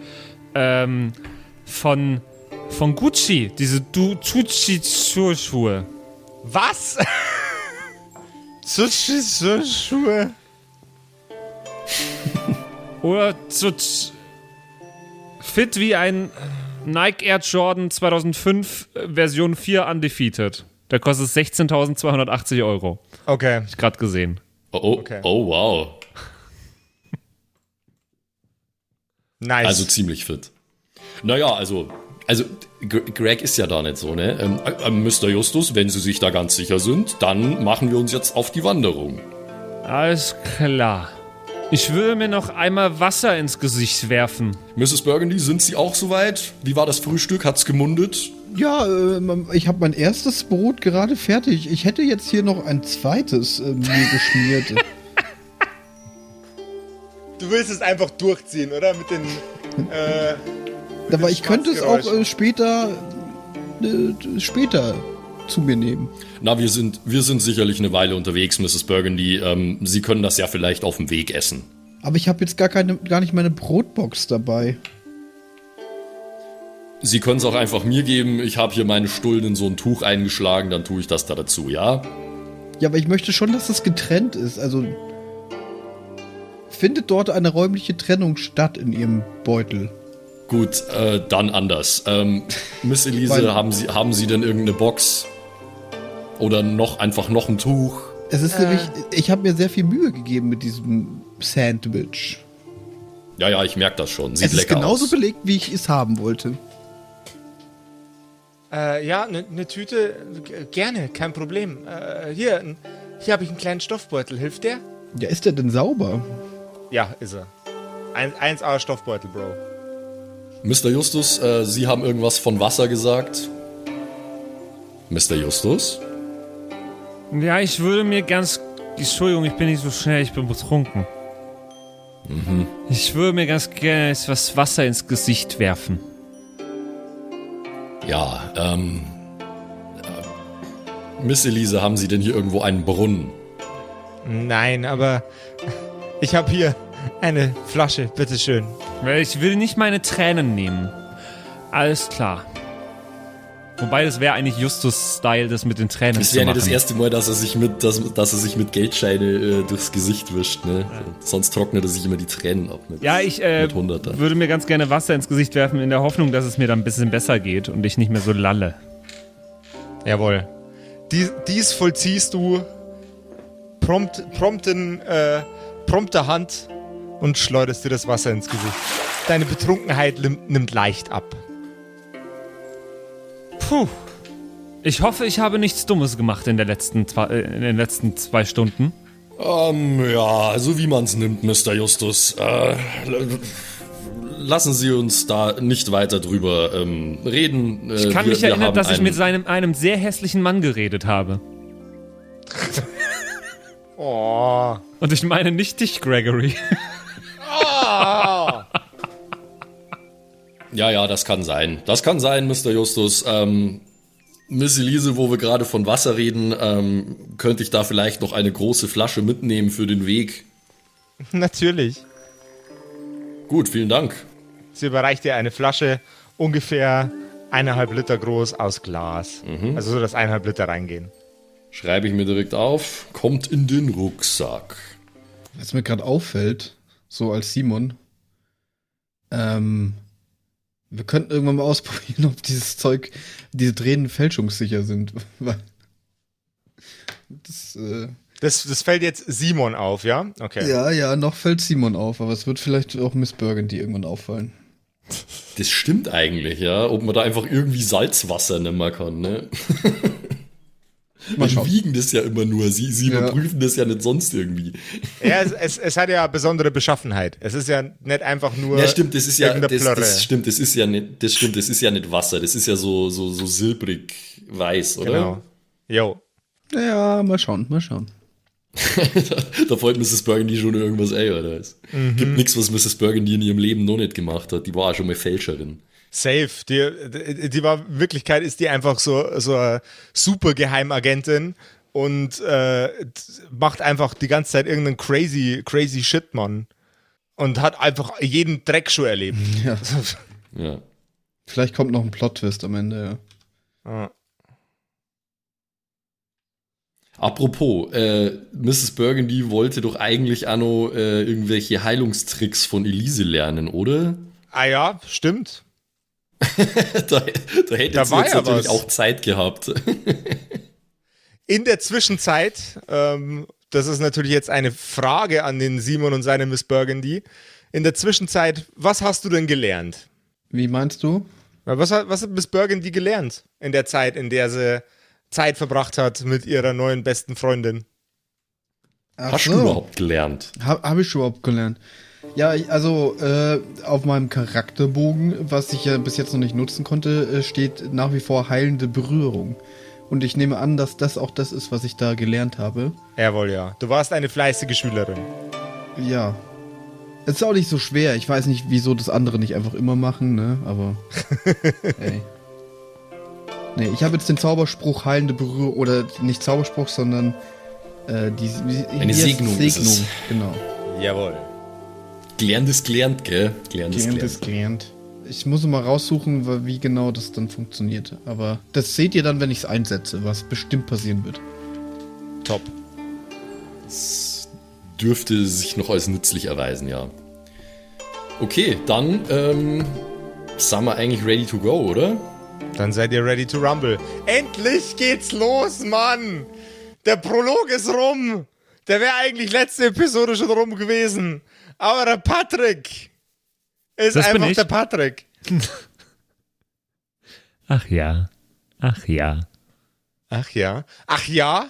S4: ähm, von, von Gucci. Diese Tucci-Schuhe.
S1: Was? Sushi-Schuhe?
S4: Oder so t- fit wie ein Nike Air Jordan 2005 äh, Version 4 Undefeated. Der kostet 16.280 Euro.
S1: Okay.
S4: Hab ich gerade gesehen.
S2: Oh, oh,
S1: Okay.
S2: oh wow.
S1: Nice.
S2: Also ziemlich fit. Naja, also, also Greg ist ja da nicht so, ne? Ähm, äh, äh, Mr. Justus, wenn Sie sich da ganz sicher sind, dann machen wir uns jetzt auf die Wanderung.
S4: Alles klar. Ich würde mir noch einmal Wasser ins Gesicht werfen.
S2: Mrs. Burgundy, sind Sie auch soweit? Wie war das Frühstück? Hat's gemundet?
S3: Ja, ähm, ich habe mein erstes Brot gerade fertig. Ich hätte jetzt hier noch ein zweites äh, mir geschmiert.
S1: du willst es einfach durchziehen, oder? Mit den. Äh,
S3: Aber ich könnte es auch äh, später, äh, später zu mir nehmen.
S2: Na, wir sind, wir sind sicherlich eine Weile unterwegs, Mrs. Burgundy. Ähm, Sie können das ja vielleicht auf dem Weg essen.
S3: Aber ich habe jetzt gar keine, gar nicht meine Brotbox dabei.
S2: Sie können es auch einfach mir geben. Ich habe hier meine Stullen in so ein Tuch eingeschlagen, dann tue ich das da dazu, ja?
S3: Ja, aber ich möchte schon, dass das getrennt ist. Also findet dort eine räumliche Trennung statt in ihrem Beutel.
S2: Gut, äh, dann anders. Ähm, Miss Elise, haben Sie, haben Sie denn irgendeine Box? Oder noch einfach noch ein Tuch?
S3: Es ist nämlich, ich habe mir sehr viel Mühe gegeben mit diesem Sandwich.
S2: Ja, ja, ich merke das schon. Sieht
S3: es ist
S2: lecker
S3: genauso
S2: aus.
S3: belegt, wie ich es haben wollte.
S1: äh, ja, eine ne Tüte. Gerne, kein Problem. Äh, hier, hier habe ich einen kleinen Stoffbeutel. Hilft der?
S3: Ja, ist der denn sauber?
S1: Ja, ist er. Ein 1A Stoffbeutel, Bro.
S2: Mr. Justus, äh, Sie haben irgendwas von Wasser gesagt? Mr. Justus?
S4: Ja, ich würde mir ganz. Entschuldigung, ich bin nicht so schnell, ich bin betrunken. Ich würde mir ganz gerne etwas Wasser ins Gesicht werfen.
S2: Ja, ähm. Äh, Miss Elise, haben Sie denn hier irgendwo einen Brunnen?
S1: Nein, aber ich habe hier eine Flasche, bitteschön.
S4: Weil ich will nicht meine Tränen nehmen. Alles klar. Wobei, das wäre eigentlich Justus-Style, das mit den Tränen
S2: Es
S4: zu
S2: wäre
S4: machen.
S2: nicht das erste Mal, dass er sich mit, dass, dass er sich mit Geldscheine äh, durchs Gesicht wischt, ne? Sonst trocknet er sich immer die Tränen ab mit,
S4: ja, ich äh, würde mir ganz gerne Wasser ins Gesicht werfen, in der Hoffnung, dass es mir dann ein bisschen besser geht und ich nicht mehr so lalle.
S1: Jawohl. Dies, dies vollziehst du prompt, prompten, äh, prompter Hand und schleuderst dir das Wasser ins Gesicht. Deine Betrunkenheit nimmt leicht ab.
S4: Puh. Ich hoffe, ich habe nichts Dummes gemacht in, der letzten zwei, äh, in den letzten zwei Stunden.
S2: Ähm, ja, so wie man's nimmt, Mr. Justus. Äh, lassen Sie uns da nicht weiter drüber ähm, reden. Äh,
S4: Ich kann
S2: wir,
S4: mich erinnern, dass ich mit seinem, einem sehr hässlichen Mann geredet habe.
S1: Oh.
S4: Und ich meine nicht dich, Gregory.
S2: Ja, ja, das kann sein. Das kann sein, Mr. Justus. Ähm, Miss Elise, wo wir gerade von Wasser reden, ähm, könnte ich da vielleicht noch eine große Flasche mitnehmen für den Weg?
S1: Natürlich.
S2: Gut, vielen Dank.
S1: Sie überreicht dir eine Flasche, ungefähr eineinhalb Liter groß aus Glas. Also so, dass eineinhalb Liter reingehen.
S2: Schreibe ich mir direkt auf. Kommt in den Rucksack.
S3: Was mir gerade auffällt, so als Simon, ähm, wir könnten irgendwann mal ausprobieren, ob dieses Zeug, diese Tränen fälschungssicher sind. Das, äh,
S1: Das, das fällt jetzt Simon auf, ja? Okay.
S3: ja, ja, noch fällt Simon auf, aber es wird vielleicht auch Miss Burgundy irgendwann auffallen.
S2: Das stimmt eigentlich, ja. Ob man da einfach irgendwie Salzwasser nehmen kann, ne?
S3: Mal
S2: Die
S3: schauen.
S2: wiegen das ja immer nur. Sie, sie
S3: Ja.
S2: überprüfen das ja nicht sonst irgendwie.
S1: Ja, es, es, es hat ja besondere Beschaffenheit. Es ist ja nicht einfach nur.
S2: Ja, stimmt, das ist ja, das, das stimmt, das ist ja nicht, das stimmt, das ist ja nicht Wasser, das ist ja so, so, so silbrig weiß, oder?
S1: Genau. Jo.
S3: Ja, mal schauen, mal schauen.
S2: da freut Mrs. Burgundy schon irgendwas, ey, oder? Es
S1: Mhm.
S2: gibt nichts, was Mrs. Burgundy in ihrem Leben noch nicht gemacht hat. Die war auch schon mal Fälscherin.
S1: Safe. Die, die, war, in Wirklichkeit ist die einfach so, so eine super Geheimagentin und äh, macht einfach die ganze Zeit irgendeinen crazy, crazy Shit, Mann. Und hat einfach jeden Dreck schon erlebt.
S3: Ja.
S2: Ja.
S3: Vielleicht kommt noch ein Plot-Twist am Ende, ja.
S1: Ja.
S2: Apropos, äh, Mrs. Burgundy wollte doch eigentlich noch äh, irgendwelche Heilungstricks von Elise lernen, oder?
S1: Ah ja, stimmt.
S2: da, da hätte
S1: Da
S2: jetzt
S1: ja
S2: natürlich
S1: was.
S2: auch Zeit gehabt.
S1: In der Zwischenzeit, ähm, das ist natürlich jetzt eine Frage an den Simon und seine Miss Burgundy. In der Zwischenzeit, was hast du denn gelernt?
S3: Wie meinst du?
S1: Was hat, was hat Miss Burgundy gelernt in der Zeit, in der sie Zeit verbracht hat mit ihrer neuen besten Freundin?
S3: Ach
S2: Hast du überhaupt gelernt?
S3: Habe hab ich überhaupt gelernt. Ja, also äh, auf meinem Charakterbogen, was ich ja bis jetzt noch nicht nutzen konnte, äh, steht nach wie vor heilende Berührung. Und ich nehme an, dass das auch das ist, was ich da gelernt habe.
S1: Jawohl, ja. Du warst eine fleißige Schülerin.
S3: Ja. Es ist auch nicht so schwer. Ich weiß nicht, wieso das andere nicht einfach immer machen, ne? Aber. ey. Nee, ich habe jetzt den Zauberspruch heilende Berührung. Oder nicht Zauberspruch, sondern. Äh, die, wie,
S2: Eine Segnung ist
S3: Segnung,
S2: es.
S3: genau.
S1: Jawohl.
S2: Gelernt ist gelernt, gell? Gelernt ist
S3: Gelernt
S2: gelernt.
S3: ist gelernt. Ich muss mal raussuchen, wie genau das dann funktioniert. Aber das seht ihr dann, wenn ich es einsetze, was bestimmt passieren wird.
S1: Top.
S2: Dürfte sich noch als nützlich erweisen, ja. Okay, dann ähm, sind wir eigentlich ready to go, oder?
S1: Dann seid ihr ready to rumble. Endlich geht's los, Mann! Der Prolog ist rum! Der wäre eigentlich letzte Episode schon rum gewesen. Aber der Patrick ist
S4: Das
S1: einfach der Patrick.
S4: Ach ja. Ach ja.
S1: Ach ja. Ach ja?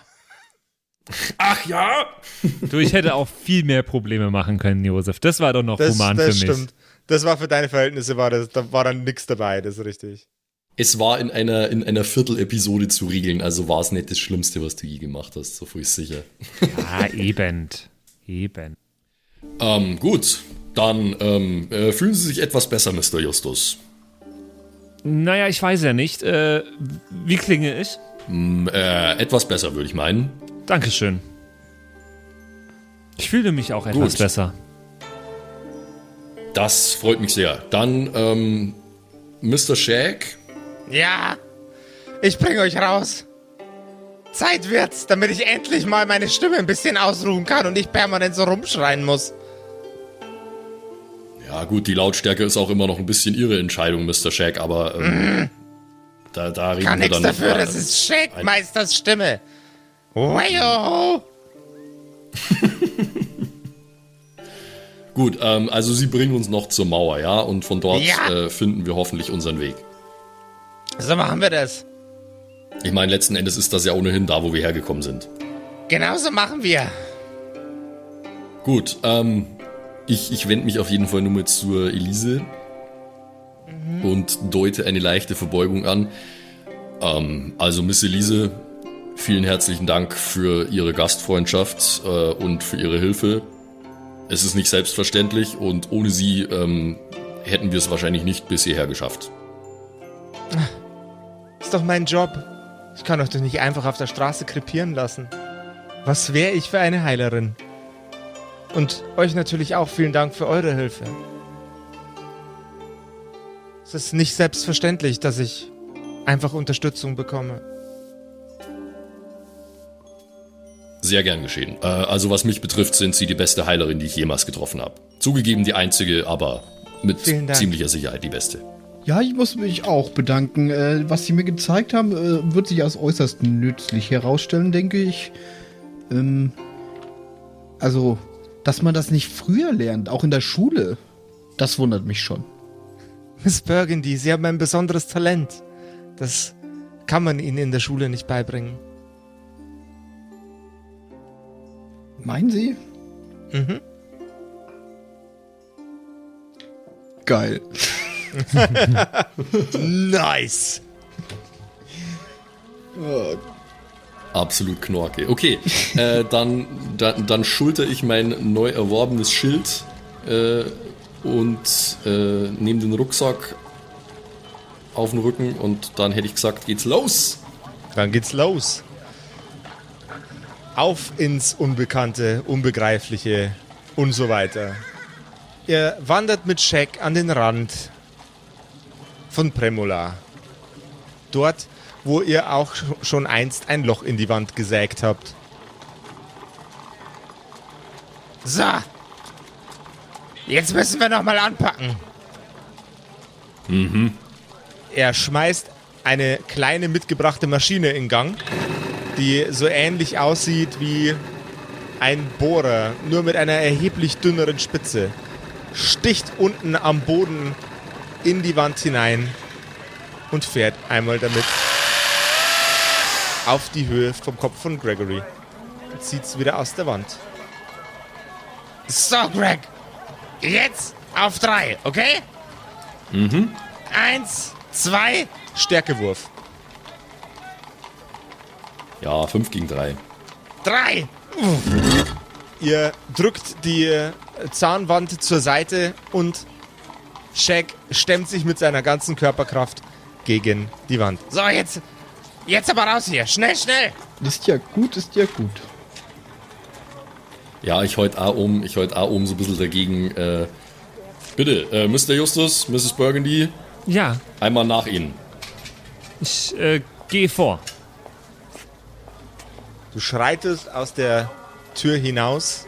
S2: Ach ja!
S4: Du, ich hätte auch viel mehr Probleme machen können, Josef. Das war doch noch
S1: Das,
S4: human
S1: das
S4: für mich.
S1: stimmt. Das war für deine Verhältnisse, war das, da war dann nichts dabei, das ist richtig.
S2: Es war in einer, in einer Viertel-Episode zu regeln, also war es nicht das Schlimmste, was du je gemacht hast, so viel ist sicher.
S4: Ja, eben. Eben.
S2: Ähm, gut, dann ähm, äh, fühlen Sie sich etwas besser, Mr. Justus.
S4: Naja, ich weiß ja nicht. Äh, wie klinge ich?
S2: Mm, äh, etwas besser, würde ich meinen.
S4: Dankeschön. Ich fühle mich auch etwas
S2: Gut.
S4: besser.
S2: Das freut mich sehr. Dann, ähm, Mr. Shag,
S1: Ja, ich bringe euch raus. Zeit wird's, damit ich endlich mal meine Stimme ein bisschen ausruhen kann und nicht permanent so rumschreien muss.
S2: Ja, gut, die Lautstärke ist auch immer noch ein bisschen Ihre Entscheidung, Mr. Shag, aber ähm, da, da reden
S1: Kann
S2: wir
S1: nichts
S2: dann.
S1: dafür, das ist Shake-Meisters Stimme. Wayo!
S2: Gut, ähm, also Sie bringen uns noch zur Mauer, ja, und von dort
S1: Ja.
S2: äh, finden wir hoffentlich unseren Weg.
S1: So machen wir das.
S2: Ich meine, letzten Endes ist das ja ohnehin da, wo wir hergekommen sind.
S1: Genauso machen wir.
S2: Gut, ähm, ich, ich wende mich auf jeden Fall nur mal zur Elise. und deute eine leichte Verbeugung an. Ähm, also, Miss Elise, vielen herzlichen Dank für Ihre Gastfreundschaft äh, und für Ihre Hilfe. Es ist nicht selbstverständlich und ohne Sie ähm, hätten wir es wahrscheinlich nicht bis hierher geschafft.
S1: Ist doch mein Job. Ich kann euch doch nicht einfach auf der Straße krepieren lassen. Was wäre ich für eine Heilerin? Und euch natürlich auch vielen Dank für eure Hilfe. Es ist nicht selbstverständlich, dass ich einfach Unterstützung bekomme.
S2: Sehr gern geschehen. Äh, also was mich betrifft, sind Sie die beste Heilerin, die ich jemals getroffen habe. Zugegeben die einzige, aber mit ziemlicher Sicherheit die beste.
S3: Ja, ich muss mich auch bedanken. Äh, was Sie mir gezeigt haben, äh, wird sich als äußerst nützlich herausstellen, denke ich. Ähm, also, dass man das nicht früher lernt, auch in der Schule, das wundert mich schon.
S1: Miss Burgundy, Sie haben ein besonderes Talent. Das kann man Ihnen in der Schule nicht beibringen.
S3: Meinen Sie?
S1: Mhm.
S3: Geil.
S1: Nice.
S2: Absolut Knorke. Okay, äh, dann, dann, dann schulter ich mein neu erworbenes Schild äh, und äh, nehme den Rucksack auf den Rücken und dann hätte ich gesagt, geht's los.
S1: Dann geht's los. Auf ins Unbekannte, Unbegreifliche und so weiter. Ihr wandert mit Shaq an den Rand von Premola. Dort, wo ihr auch sch- schon einst ein Loch in die Wand gesägt habt. So. Jetzt müssen wir nochmal anpacken. Er schmeißt eine kleine mitgebrachte Maschine in Gang, die so ähnlich aussieht wie ein Bohrer, nur mit einer erheblich dünneren Spitze. Sticht unten am Boden in die Wand hinein und fährt einmal damit auf die Höhe vom Kopf von Gregory. Und zieht's wieder aus der Wand. So, Greg. Jetzt auf drei, okay? Mhm. Eins, zwei, Stärkewurf.
S2: Ja, 5 gegen 3.
S1: Drei! Ihr drückt die Zahnwand zur Seite und Shaq stemmt sich mit seiner ganzen Körperkraft gegen die Wand. So, jetzt, jetzt aber raus hier. Schnell, schnell!
S3: Ist ja gut, ist ja gut.
S2: Ja, ich heut auch um, ich heut auch um so ein bisschen dagegen. Äh, bitte, äh, Mr. Justus, Mrs. Burgundy,
S4: Ja,
S2: einmal nach Ihnen.
S4: ich äh, gehe vor.
S1: Du schreitest aus der Tür hinaus.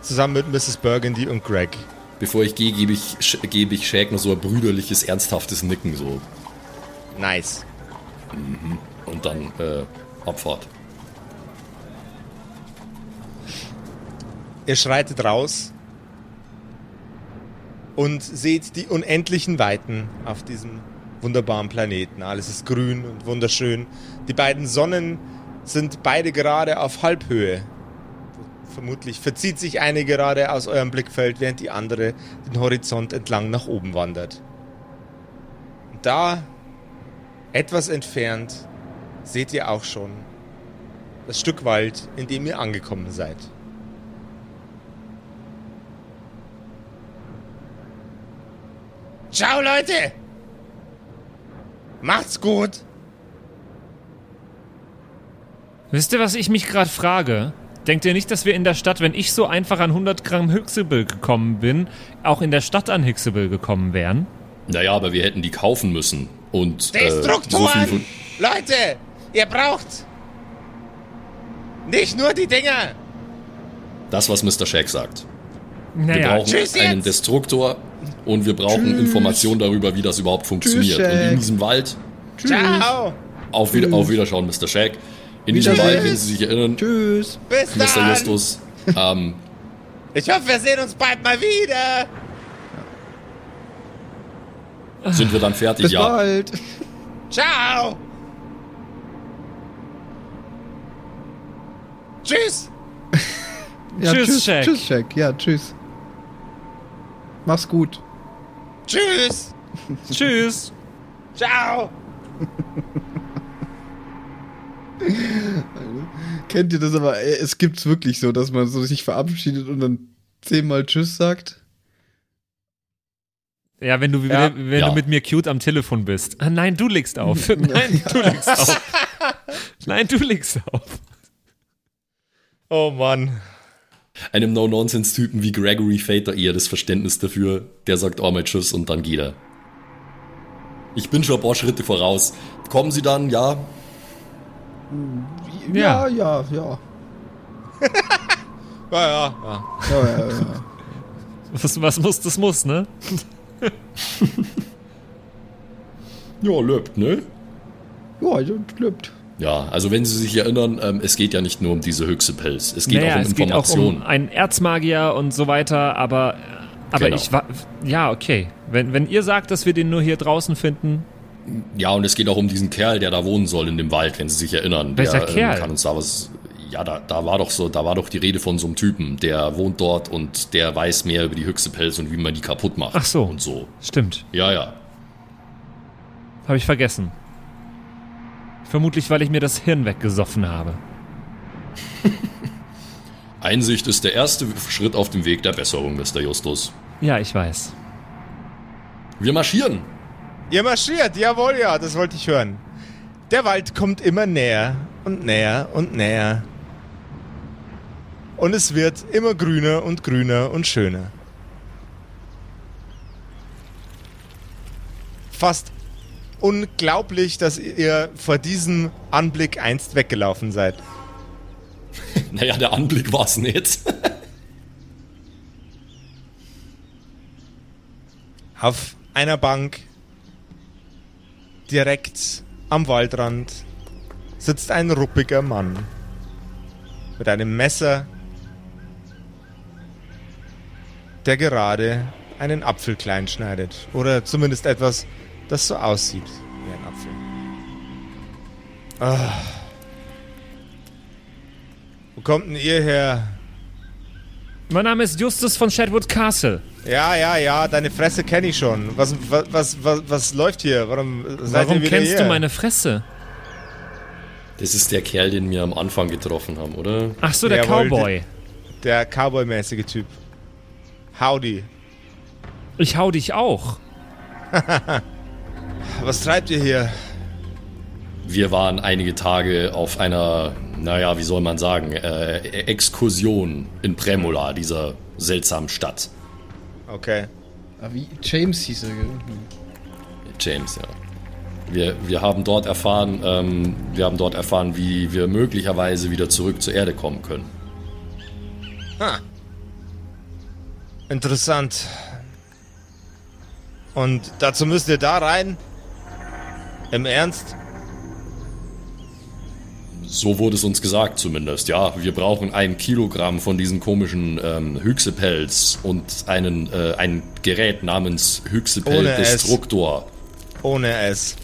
S1: Zusammen mit Mrs. Burgundy und Greg.
S2: Bevor ich gehe, gebe ich, gebe ich Shaq noch so ein brüderliches, ernsthaftes Nicken so.
S1: Nice.
S2: Und dann äh, Abfahrt.
S1: Ihr schreitet raus und seht die unendlichen Weiten auf diesem wunderbaren Planeten. Alles ist grün und wunderschön. Die beiden Sonnen sind beide gerade auf Halbhöhe. Vermutlich verzieht sich eine gerade aus eurem Blickfeld, während die andere den Horizont entlang nach oben wandert. Und da, etwas entfernt, seht ihr auch schon das Stück Wald, in dem ihr angekommen seid. Ciao, Leute! Macht's gut!
S4: Wisst ihr, was ich mich gerade frage? Denkt ihr nicht, dass wir in der Stadt, wenn ich so einfach an 100 Gramm Hixible gekommen bin, auch in der Stadt an Hixible gekommen wären?
S2: Naja, aber wir hätten die kaufen müssen. Und äh, so
S1: Destruktoren!
S2: viel von,
S1: Leute, ihr braucht nicht nur die Dinger.
S2: das, was Mr. Shaq sagt. Wir
S4: Naja,
S2: brauchen
S1: tschüss
S2: einen
S1: jetzt.
S2: Destruktor und wir brauchen Informationen darüber, wie das überhaupt funktioniert.
S3: Tschüss,
S2: und in diesem Wald,
S1: Ciao!
S2: auf, wieder, auf Wiederschauen, Mr. Shaq. In diesem. Wald, wenn Sie sich erinnern,
S3: Tschüss.
S1: Bis
S2: Mr.
S1: dann!
S2: Justus, ähm,
S1: Ich hoffe, wir sehen uns bald mal wieder.
S2: sind wir dann fertig?
S3: Bis
S2: ja.
S3: bald.
S1: Ciao! Tschüss!
S3: Ja,
S4: Tschüss,
S3: tschüss,
S4: Shaq.
S3: Tschüss, Shaq. Ja, tschüss. Mach's gut.
S1: Tschüss.
S4: Tschüss.
S1: Ciao.
S3: Kennt ihr das aber? äh, Es gibt's wirklich so, dass man so sich verabschiedet und dann zehnmal Tschüss sagt.
S4: Ja, wenn du,
S1: Ja.
S4: wenn
S2: Ja.
S4: du mit mir cute am Telefon bist. Ah, nein, du legst auf. Nein, du legst auf. Nein, du legst auf.
S1: Oh Mann.
S2: Einem No-Nonsense-Typen wie Gregory da eher das Verständnis dafür. Der sagt einmal Tschüss und dann geht er. Ich bin schon ein paar Schritte voraus. Kommen Sie dann, ja?
S3: Ja, ja, ja.
S1: Ja, ja, ja.
S3: ja, ja, ja.
S4: Was, was muss, das muss, ne?
S2: Ja, löbt, ne?
S3: Ja, das klappt.
S2: Ja, also wenn Sie sich erinnern, ähm, es geht ja nicht nur um diese Höchstepelz. Es geht
S4: naja,
S2: auch um
S4: es geht auch
S2: Informationen.
S4: um einen Erzmagier und so weiter, aber, aber
S2: Genau.
S4: ich war. Ja, okay. Wenn, wenn ihr sagt, dass wir den nur hier draußen finden,
S2: Ja, und es geht auch um diesen Kerl, der da wohnen soll in dem Wald, wenn Sie sich erinnern.
S4: Welcher
S2: der, ähm,
S4: Kerl?
S2: kann uns da was. Ja, da, da war doch so, da war doch die Rede von so einem Typen, der wohnt dort und der weiß mehr über die Höchstepelz und wie man die kaputt macht.
S4: Ach so.
S2: Und so.
S4: stimmt.
S2: Ja, ja.
S4: Habe ich vergessen. Vermutlich, weil ich mir das Hirn weggesoffen habe.
S2: Einsicht ist der erste Schritt auf dem Weg der Besserung, Mr. Justus.
S4: Ja, ich weiß.
S2: Wir marschieren.
S1: Ihr marschiert, jawohl, ja, das wollte ich hören. Der Wald kommt immer näher und näher und näher. Und es wird immer grüner und grüner und schöner. Fast unglaublich, dass ihr vor diesem Anblick einst weggelaufen seid.
S2: Naja, der Anblick war's nicht.
S1: Auf einer Bank direkt am Waldrand sitzt ein ruppiger Mann mit einem Messer, der gerade einen Apfel klein schneidet. Oder zumindest etwas, das so aussieht wie ein Apfel. Ah. Wo kommt denn ihr her?
S4: Mein Name ist Justus von Shadwood Castle.
S1: Ja, ja, ja, deine Fresse kenne ich schon. Was, was, was, was, was läuft hier? Warum seid
S4: Warum
S1: ihr wieder
S4: kennst
S1: hier?
S4: du meine Fresse?
S2: Das ist der Kerl, den wir am Anfang getroffen haben, oder?
S4: Ach so, der
S1: Jawohl,
S4: Cowboy.
S1: Der Cowboy-mäßige Typ. Howdy.
S4: Ich hau dich auch.
S1: Was treibt ihr hier?
S2: Wir waren einige Tage auf einer, naja, wie soll man sagen, äh, Exkursion in Premola, dieser seltsamen Stadt.
S1: Okay.
S3: Ah, wie James hieß er, gell?
S2: James, ja. Wir, wir haben dort erfahren, ähm, wir haben dort erfahren, wie wir möglicherweise wieder zurück zur Erde kommen können.
S1: Interessant. Und dazu müsst ihr da rein? Im Ernst?
S2: So wurde es uns gesagt zumindest, ja. Wir brauchen ein Kilogramm von diesen komischen ähm, Hüchsepelz und einen, äh, ein Gerät namens
S1: Ohne
S2: Hüchsepel-Destruktor.
S1: Ohne es.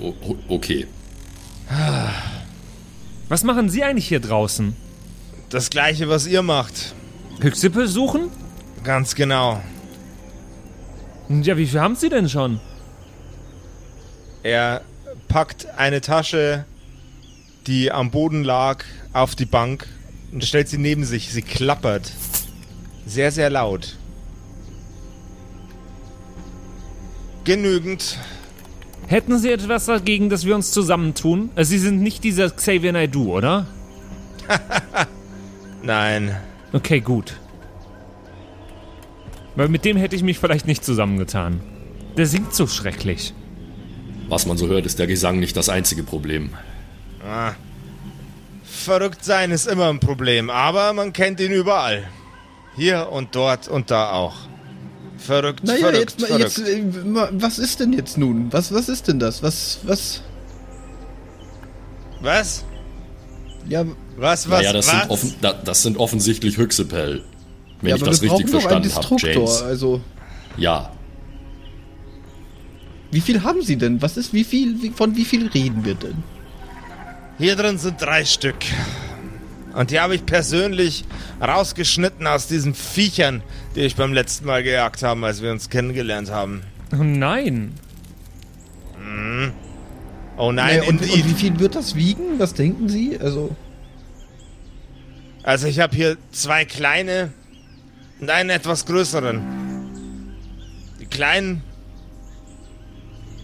S2: O- Okay.
S4: Was machen Sie eigentlich hier draußen?
S1: Das gleiche, was ihr macht.
S4: Hüchsippe suchen?
S1: Ganz genau.
S4: Ja, wie viel haben Sie denn schon?
S1: Er packt eine Tasche, die am Boden lag, auf die Bank und stellt sie neben sich. Sie klappert. Sehr, sehr laut. Genügend.
S4: Hätten Sie etwas dagegen, dass wir uns zusammentun? Äh, Sie sind nicht dieser Xavier Naidoo, oder?
S1: Nein.
S4: Okay, gut. Weil mit dem hätte ich mich vielleicht nicht zusammengetan. Der singt so schrecklich.
S2: Was man so hört, ist der Gesang nicht das einzige Problem.
S1: Ah. Verrückt sein ist immer ein Problem, aber man kennt ihn überall. Hier und dort und da auch. Verrückt,
S3: Naja,
S1: verrückt,
S3: jetzt, mal-
S1: verrückt.
S3: jetzt, äh, was ist denn jetzt nun? Was, was ist denn das? Was, was,
S1: Was?
S3: ja,
S1: Was, was,
S2: naja, das
S1: was?
S2: sind, offen, da, das sind offensichtlich Hüchsepel. Wenn
S3: ja
S2: ich das richtig verstanden habe. James.
S3: Also,
S2: Ja,
S3: wie viel haben Sie denn? Was ist, wie viel, wie, von wie viel reden wir denn?
S1: Hier drin sind drei Stück. Und die habe ich persönlich rausgeschnitten aus diesen Viechern, die ich beim letzten Mal gejagt habe, als wir uns kennengelernt haben.
S4: Oh nein.
S1: Oh nein,
S3: Nee, und, und wie viel wird das wiegen? Was denken Sie? Also,
S1: also ich habe hier zwei kleine und einen etwas größeren. Die kleinen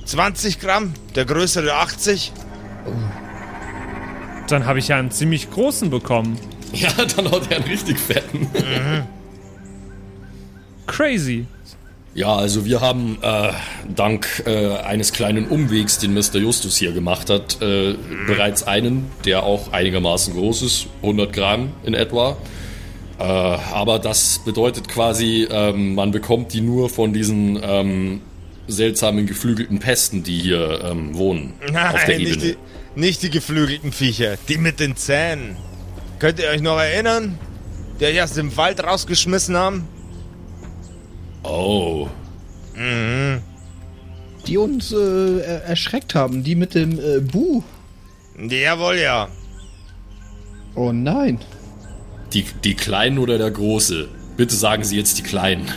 S1: 20 Gramm, der größere 80.
S4: Dann habe ich ja einen ziemlich großen bekommen.
S2: Ja, dann hat er einen richtig fetten.
S4: Crazy.
S2: Ja, also wir haben äh, dank äh, eines kleinen Umwegs, den Mr. Justus hier gemacht hat, äh, bereits einen, der auch einigermaßen groß ist, 100 Gramm in etwa. Äh, aber das bedeutet quasi, ähm, man bekommt die nur von diesen ähm, seltsamen geflügelten Pesten, die hier ähm, wohnen auf der
S1: Nein, nicht
S2: Ebene.
S1: die, nicht die geflügelten Viecher, die mit den Zähnen. Könnt ihr euch noch erinnern? Die euch aus dem Wald rausgeschmissen haben?
S2: Oh,
S3: die uns äh, er- erschreckt haben, die mit dem äh, Bu.
S1: Jawohl, ja.
S3: Oh nein.
S2: die, die Kleinen oder der Große? Bitte sagen Sie jetzt die Kleinen.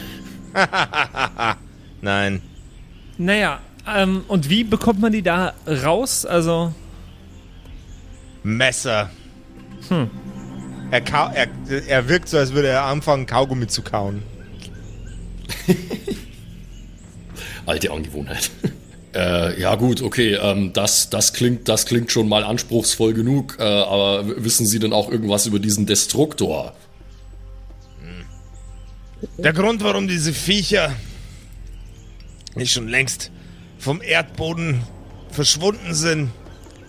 S1: Nein.
S4: Naja, ähm, und wie bekommt man die da raus? Also,
S1: Messer. Hm. Er, er, er wirkt so, als würde er anfangen, Kaugummi zu kauen.
S2: Alte Angewohnheit. äh, ja gut, okay, ähm, das, das, klingt, das klingt schon mal anspruchsvoll genug, äh, aber wissen Sie denn auch irgendwas über diesen Destruktor?
S1: Der Grund, warum diese Viecher nicht schon längst vom Erdboden verschwunden sind,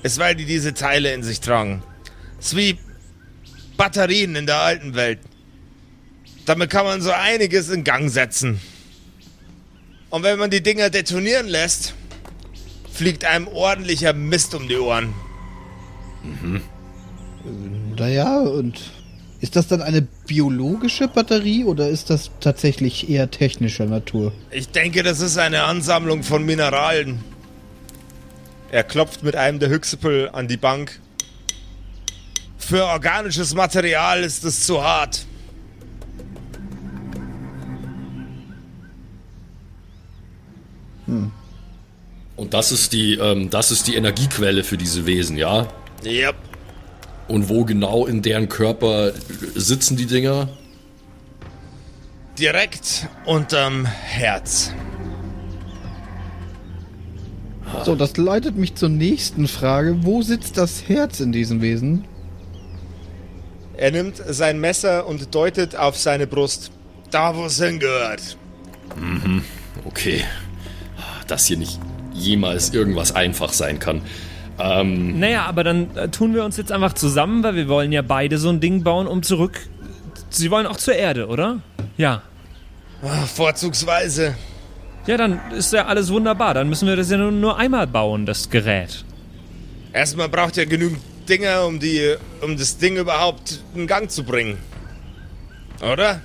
S1: ist, weil die diese Teile in sich tragen. Es ist wie Batterien in der alten Welt. Damit kann man so einiges in Gang setzen. Und wenn man die Dinger detonieren lässt, fliegt einem ordentlicher Mist um die Ohren.
S3: Naja, und ist das dann eine biologische Batterie oder ist das tatsächlich eher technischer Natur?
S1: Ich denke, das ist eine Ansammlung von Mineralen. Er klopft mit einem der Hüchsepel an die Bank. Für organisches Material ist es zu hart.
S2: Und das ist die, ähm, das ist die Energiequelle für diese Wesen, ja?
S1: Yep.
S2: Und wo genau in deren Körper sitzen die Dinger?
S1: Direkt unterm Herz.
S3: So, das leitet mich zur nächsten Frage. Wo sitzt das Herz in diesem Wesen?
S1: Er nimmt sein Messer und deutet auf seine Brust. Da, wo es hingehört.
S2: Okay. Dass hier nicht jemals irgendwas einfach sein kann. Ähm,
S4: naja, aber dann äh, tun wir uns jetzt einfach zusammen, weil wir wollen ja beide so ein Ding bauen, um zurück. Sie wollen auch zur Erde, oder? Ja.
S1: Ah, Vorzugsweise.
S4: Ja, dann ist ja alles wunderbar. Dann müssen wir das ja nur, nur einmal bauen, das Gerät.
S1: Erstmal braucht er genügend Dinger, um, die, um das Ding überhaupt in Gang zu bringen. Oder?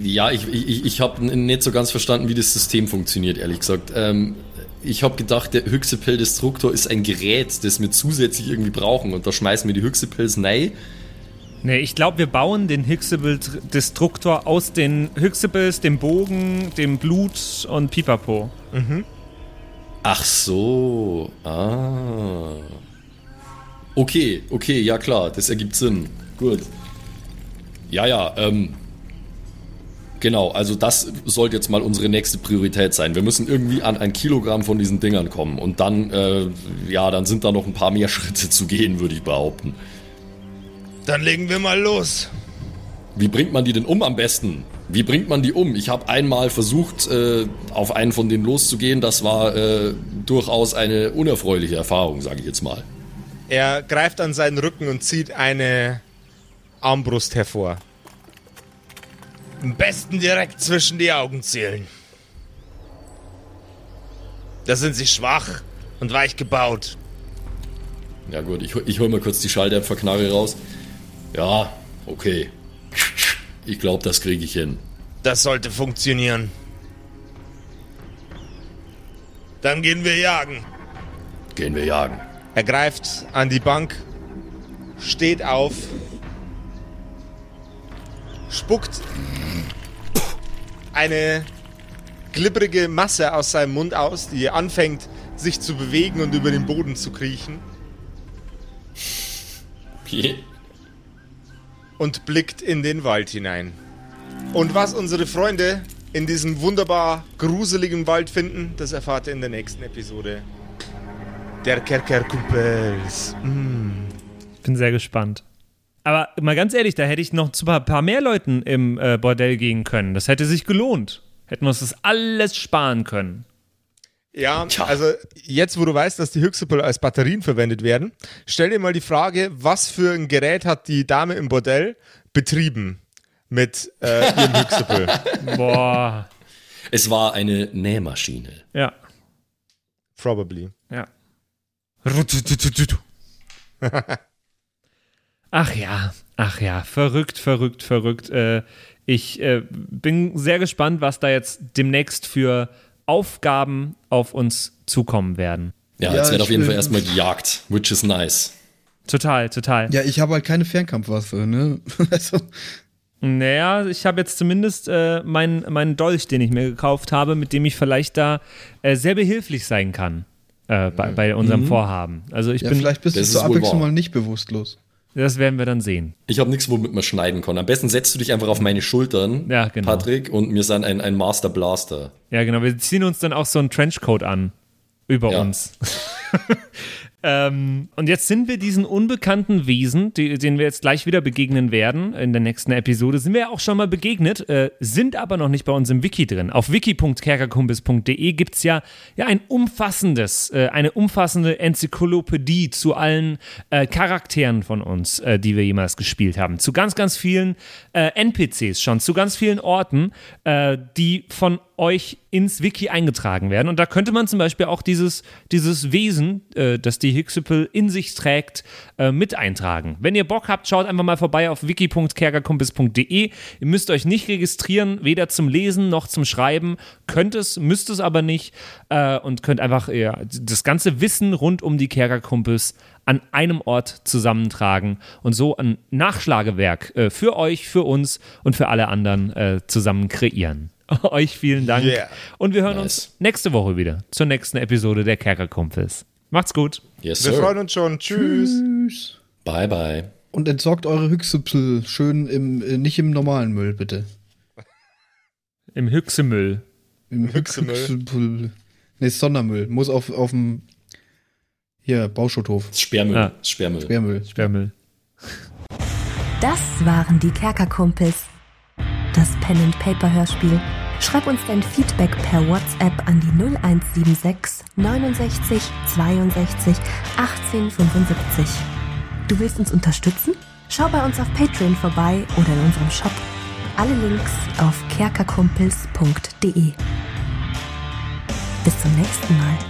S2: Ja, ich, ich, ich habe nicht so ganz verstanden, wie das System funktioniert, ehrlich gesagt. Ähm, ich habe gedacht, der Hyxipel-Destruktor ist ein Gerät, das wir zusätzlich irgendwie brauchen. Und da schmeißen wir die Hyxipels rein.
S4: Nee, ich glaube, wir bauen den Hyxable-Destruktor aus den Hyxables, dem Bogen, dem Blut und Pipapo.
S2: Ach so. Ah. Okay, okay, ja klar, das ergibt Sinn. Gut. Ja, ja, ähm. Genau, also das sollte jetzt mal unsere nächste Priorität sein. Wir müssen irgendwie an ein Kilogramm von diesen Dingern kommen. Und dann, äh, ja, dann sind da noch ein paar mehr Schritte zu gehen, würde ich behaupten.
S1: Dann legen wir mal los.
S2: Wie bringt man die denn um am besten? Wie bringt man die um? Ich habe einmal versucht, äh, auf einen von denen loszugehen. Das war äh, durchaus eine unerfreuliche Erfahrung, sage ich jetzt mal.
S1: Er greift an seinen Rücken und zieht eine Armbrust hervor. Am besten direkt zwischen die Augen zielen. Da sind sie schwach und weich gebaut.
S2: Ja gut, ich, ich hol mal kurz die Schalldämpferknarre raus. Ja, okay. Ich glaube, das kriege ich hin.
S1: Das sollte funktionieren. Dann gehen wir jagen.
S2: Gehen wir jagen.
S1: Er greift an die Bank, steht auf spuckt eine glibbrige Masse aus seinem Mund aus, die anfängt sich zu bewegen und über den Boden zu kriechen
S2: Okay.
S1: Und blickt in den Wald hinein. Und was unsere Freunde in diesem wunderbar gruseligen Wald finden, das erfahrt ihr in der nächsten Episode. Der Kerkerkumpels.
S4: Bin sehr gespannt. Aber mal ganz ehrlich, da hätte ich noch zu ein paar mehr Leuten im äh, Bordell gehen können. Das hätte sich gelohnt. Hätten wir uns das alles sparen können.
S1: Ja,
S2: Tja.
S1: also jetzt, wo du weißt, dass die Hyxipel als Batterien verwendet werden, stell dir mal die Frage, was für ein Gerät hat die Dame im Bordell betrieben mit äh, ihrem Hyxipel?
S4: Boah.
S2: Es war eine Nähmaschine.
S4: Ja.
S1: Probably.
S4: Ja. Ach ja, ach ja, verrückt, verrückt, verrückt. Äh, ich äh, bin sehr gespannt, was da jetzt demnächst für Aufgaben auf uns zukommen werden.
S2: Ja,
S3: Ja,
S2: jetzt wird auf jeden Fall erstmal gejagt, which is nice.
S4: Total, total.
S3: Ja, ich habe halt keine Fernkampfwaffe, ne? Also,
S4: Naja, ich habe jetzt zumindest äh, meinen meinen Dolch, den ich mir gekauft habe, mit dem ich vielleicht da äh, sehr behilflich sein kann äh, bei, bei unserem Vorhaben. Also ich
S3: ja,
S4: bin,
S3: vielleicht bist du zur Abwechslung mal nicht bewusstlos.
S4: Das werden wir dann sehen.
S2: Ich habe nichts, womit man schneiden kann. Am besten setzt du dich einfach auf meine Schultern,
S4: Ja, genau.
S2: Patrick, und mir sind ein, ein Master Blaster.
S4: Ja, genau. Wir ziehen uns dann auch so einen Trenchcoat an. Über
S2: Ja.
S4: uns. ähm, und jetzt sind wir diesen unbekannten Wesen, die, denen wir jetzt gleich wieder begegnen werden in der nächsten Episode, sind wir ja auch schon mal begegnet, äh, sind aber noch nicht bei uns im Wiki drin. Auf wiki.kerkerkumpis.de gibt es ja, ja ein umfassendes, äh, eine umfassende Enzyklopädie zu allen äh, Charakteren von uns, äh, die wir jemals gespielt haben. Zu ganz, ganz vielen äh, NPCs schon, zu ganz vielen Orten, äh, die von euch ins Wiki eingetragen werden. Und da könnte man zum Beispiel auch dieses, dieses Wesen, das die Hyxipel in sich trägt, äh, mit eintragen. Wenn ihr Bock habt, schaut einfach mal vorbei auf wiki.kerkerkumpis.de. Ihr müsst euch nicht registrieren, weder zum Lesen noch zum Schreiben. Könnt es, müsst es aber nicht. Äh, und könnt einfach ja, das ganze Wissen rund um die Kerkerkumpels an einem Ort zusammentragen und so ein Nachschlagewerk äh, für euch, für uns und für alle anderen äh, zusammen kreieren. euch vielen Dank.
S1: Yeah.
S4: Und wir hören
S2: Nice.
S4: uns nächste Woche wieder zur nächsten Episode der Kerkerkumpels. Macht's gut.
S2: Yes,
S1: Wir
S2: sir.
S1: freuen uns schon. Tschüss.
S3: Tschüss.
S2: Bye, bye.
S3: Und entsorgt eure Hüchsüpsel schön im, äh, nicht im normalen Müll, bitte.
S4: Im Hüchsemüll.
S3: Im
S1: Hüchsemüll.
S3: Hüchsüpsel. Nee, Sondermüll. Muss auf, auf dem, hier, Bauschutthof.
S2: Sperrmüll.
S4: Ah.
S2: Sperrmüll.
S3: Sperrmüll.
S4: Sperrmüll.
S6: Das waren die Kerkerkumpels. Das Pen and Paper Hörspiel. Schreib uns dein Feedback per WhatsApp an die 0176 69 62 18 75. Du willst uns unterstützen? Schau bei uns auf Patreon vorbei oder in unserem Shop. Alle Links auf kerkerkumpels.de. Bis zum nächsten Mal.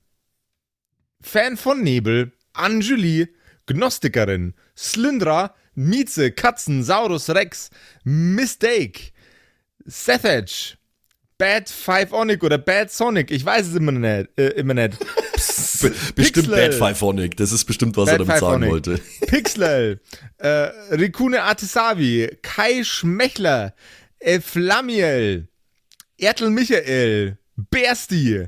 S1: Fan von Nebel, Anjuli, Gnostikerin, Slyndra, Mieze, Katzen, Saurus Rex, Mistake, Sethage, Bad Five Onic oder Bad Sonic, ich weiß es immer nicht. Äh, immer nicht.
S2: Be bestimmt
S1: Pixel.
S2: Bad Fiveonic. Das ist bestimmt, was
S1: Bad
S2: er damit sagen wollte.
S1: Pixlel, äh, Rikune Artisavi, Kai Schmechler, äh, Flamiel, Ertel Michael, Bersti,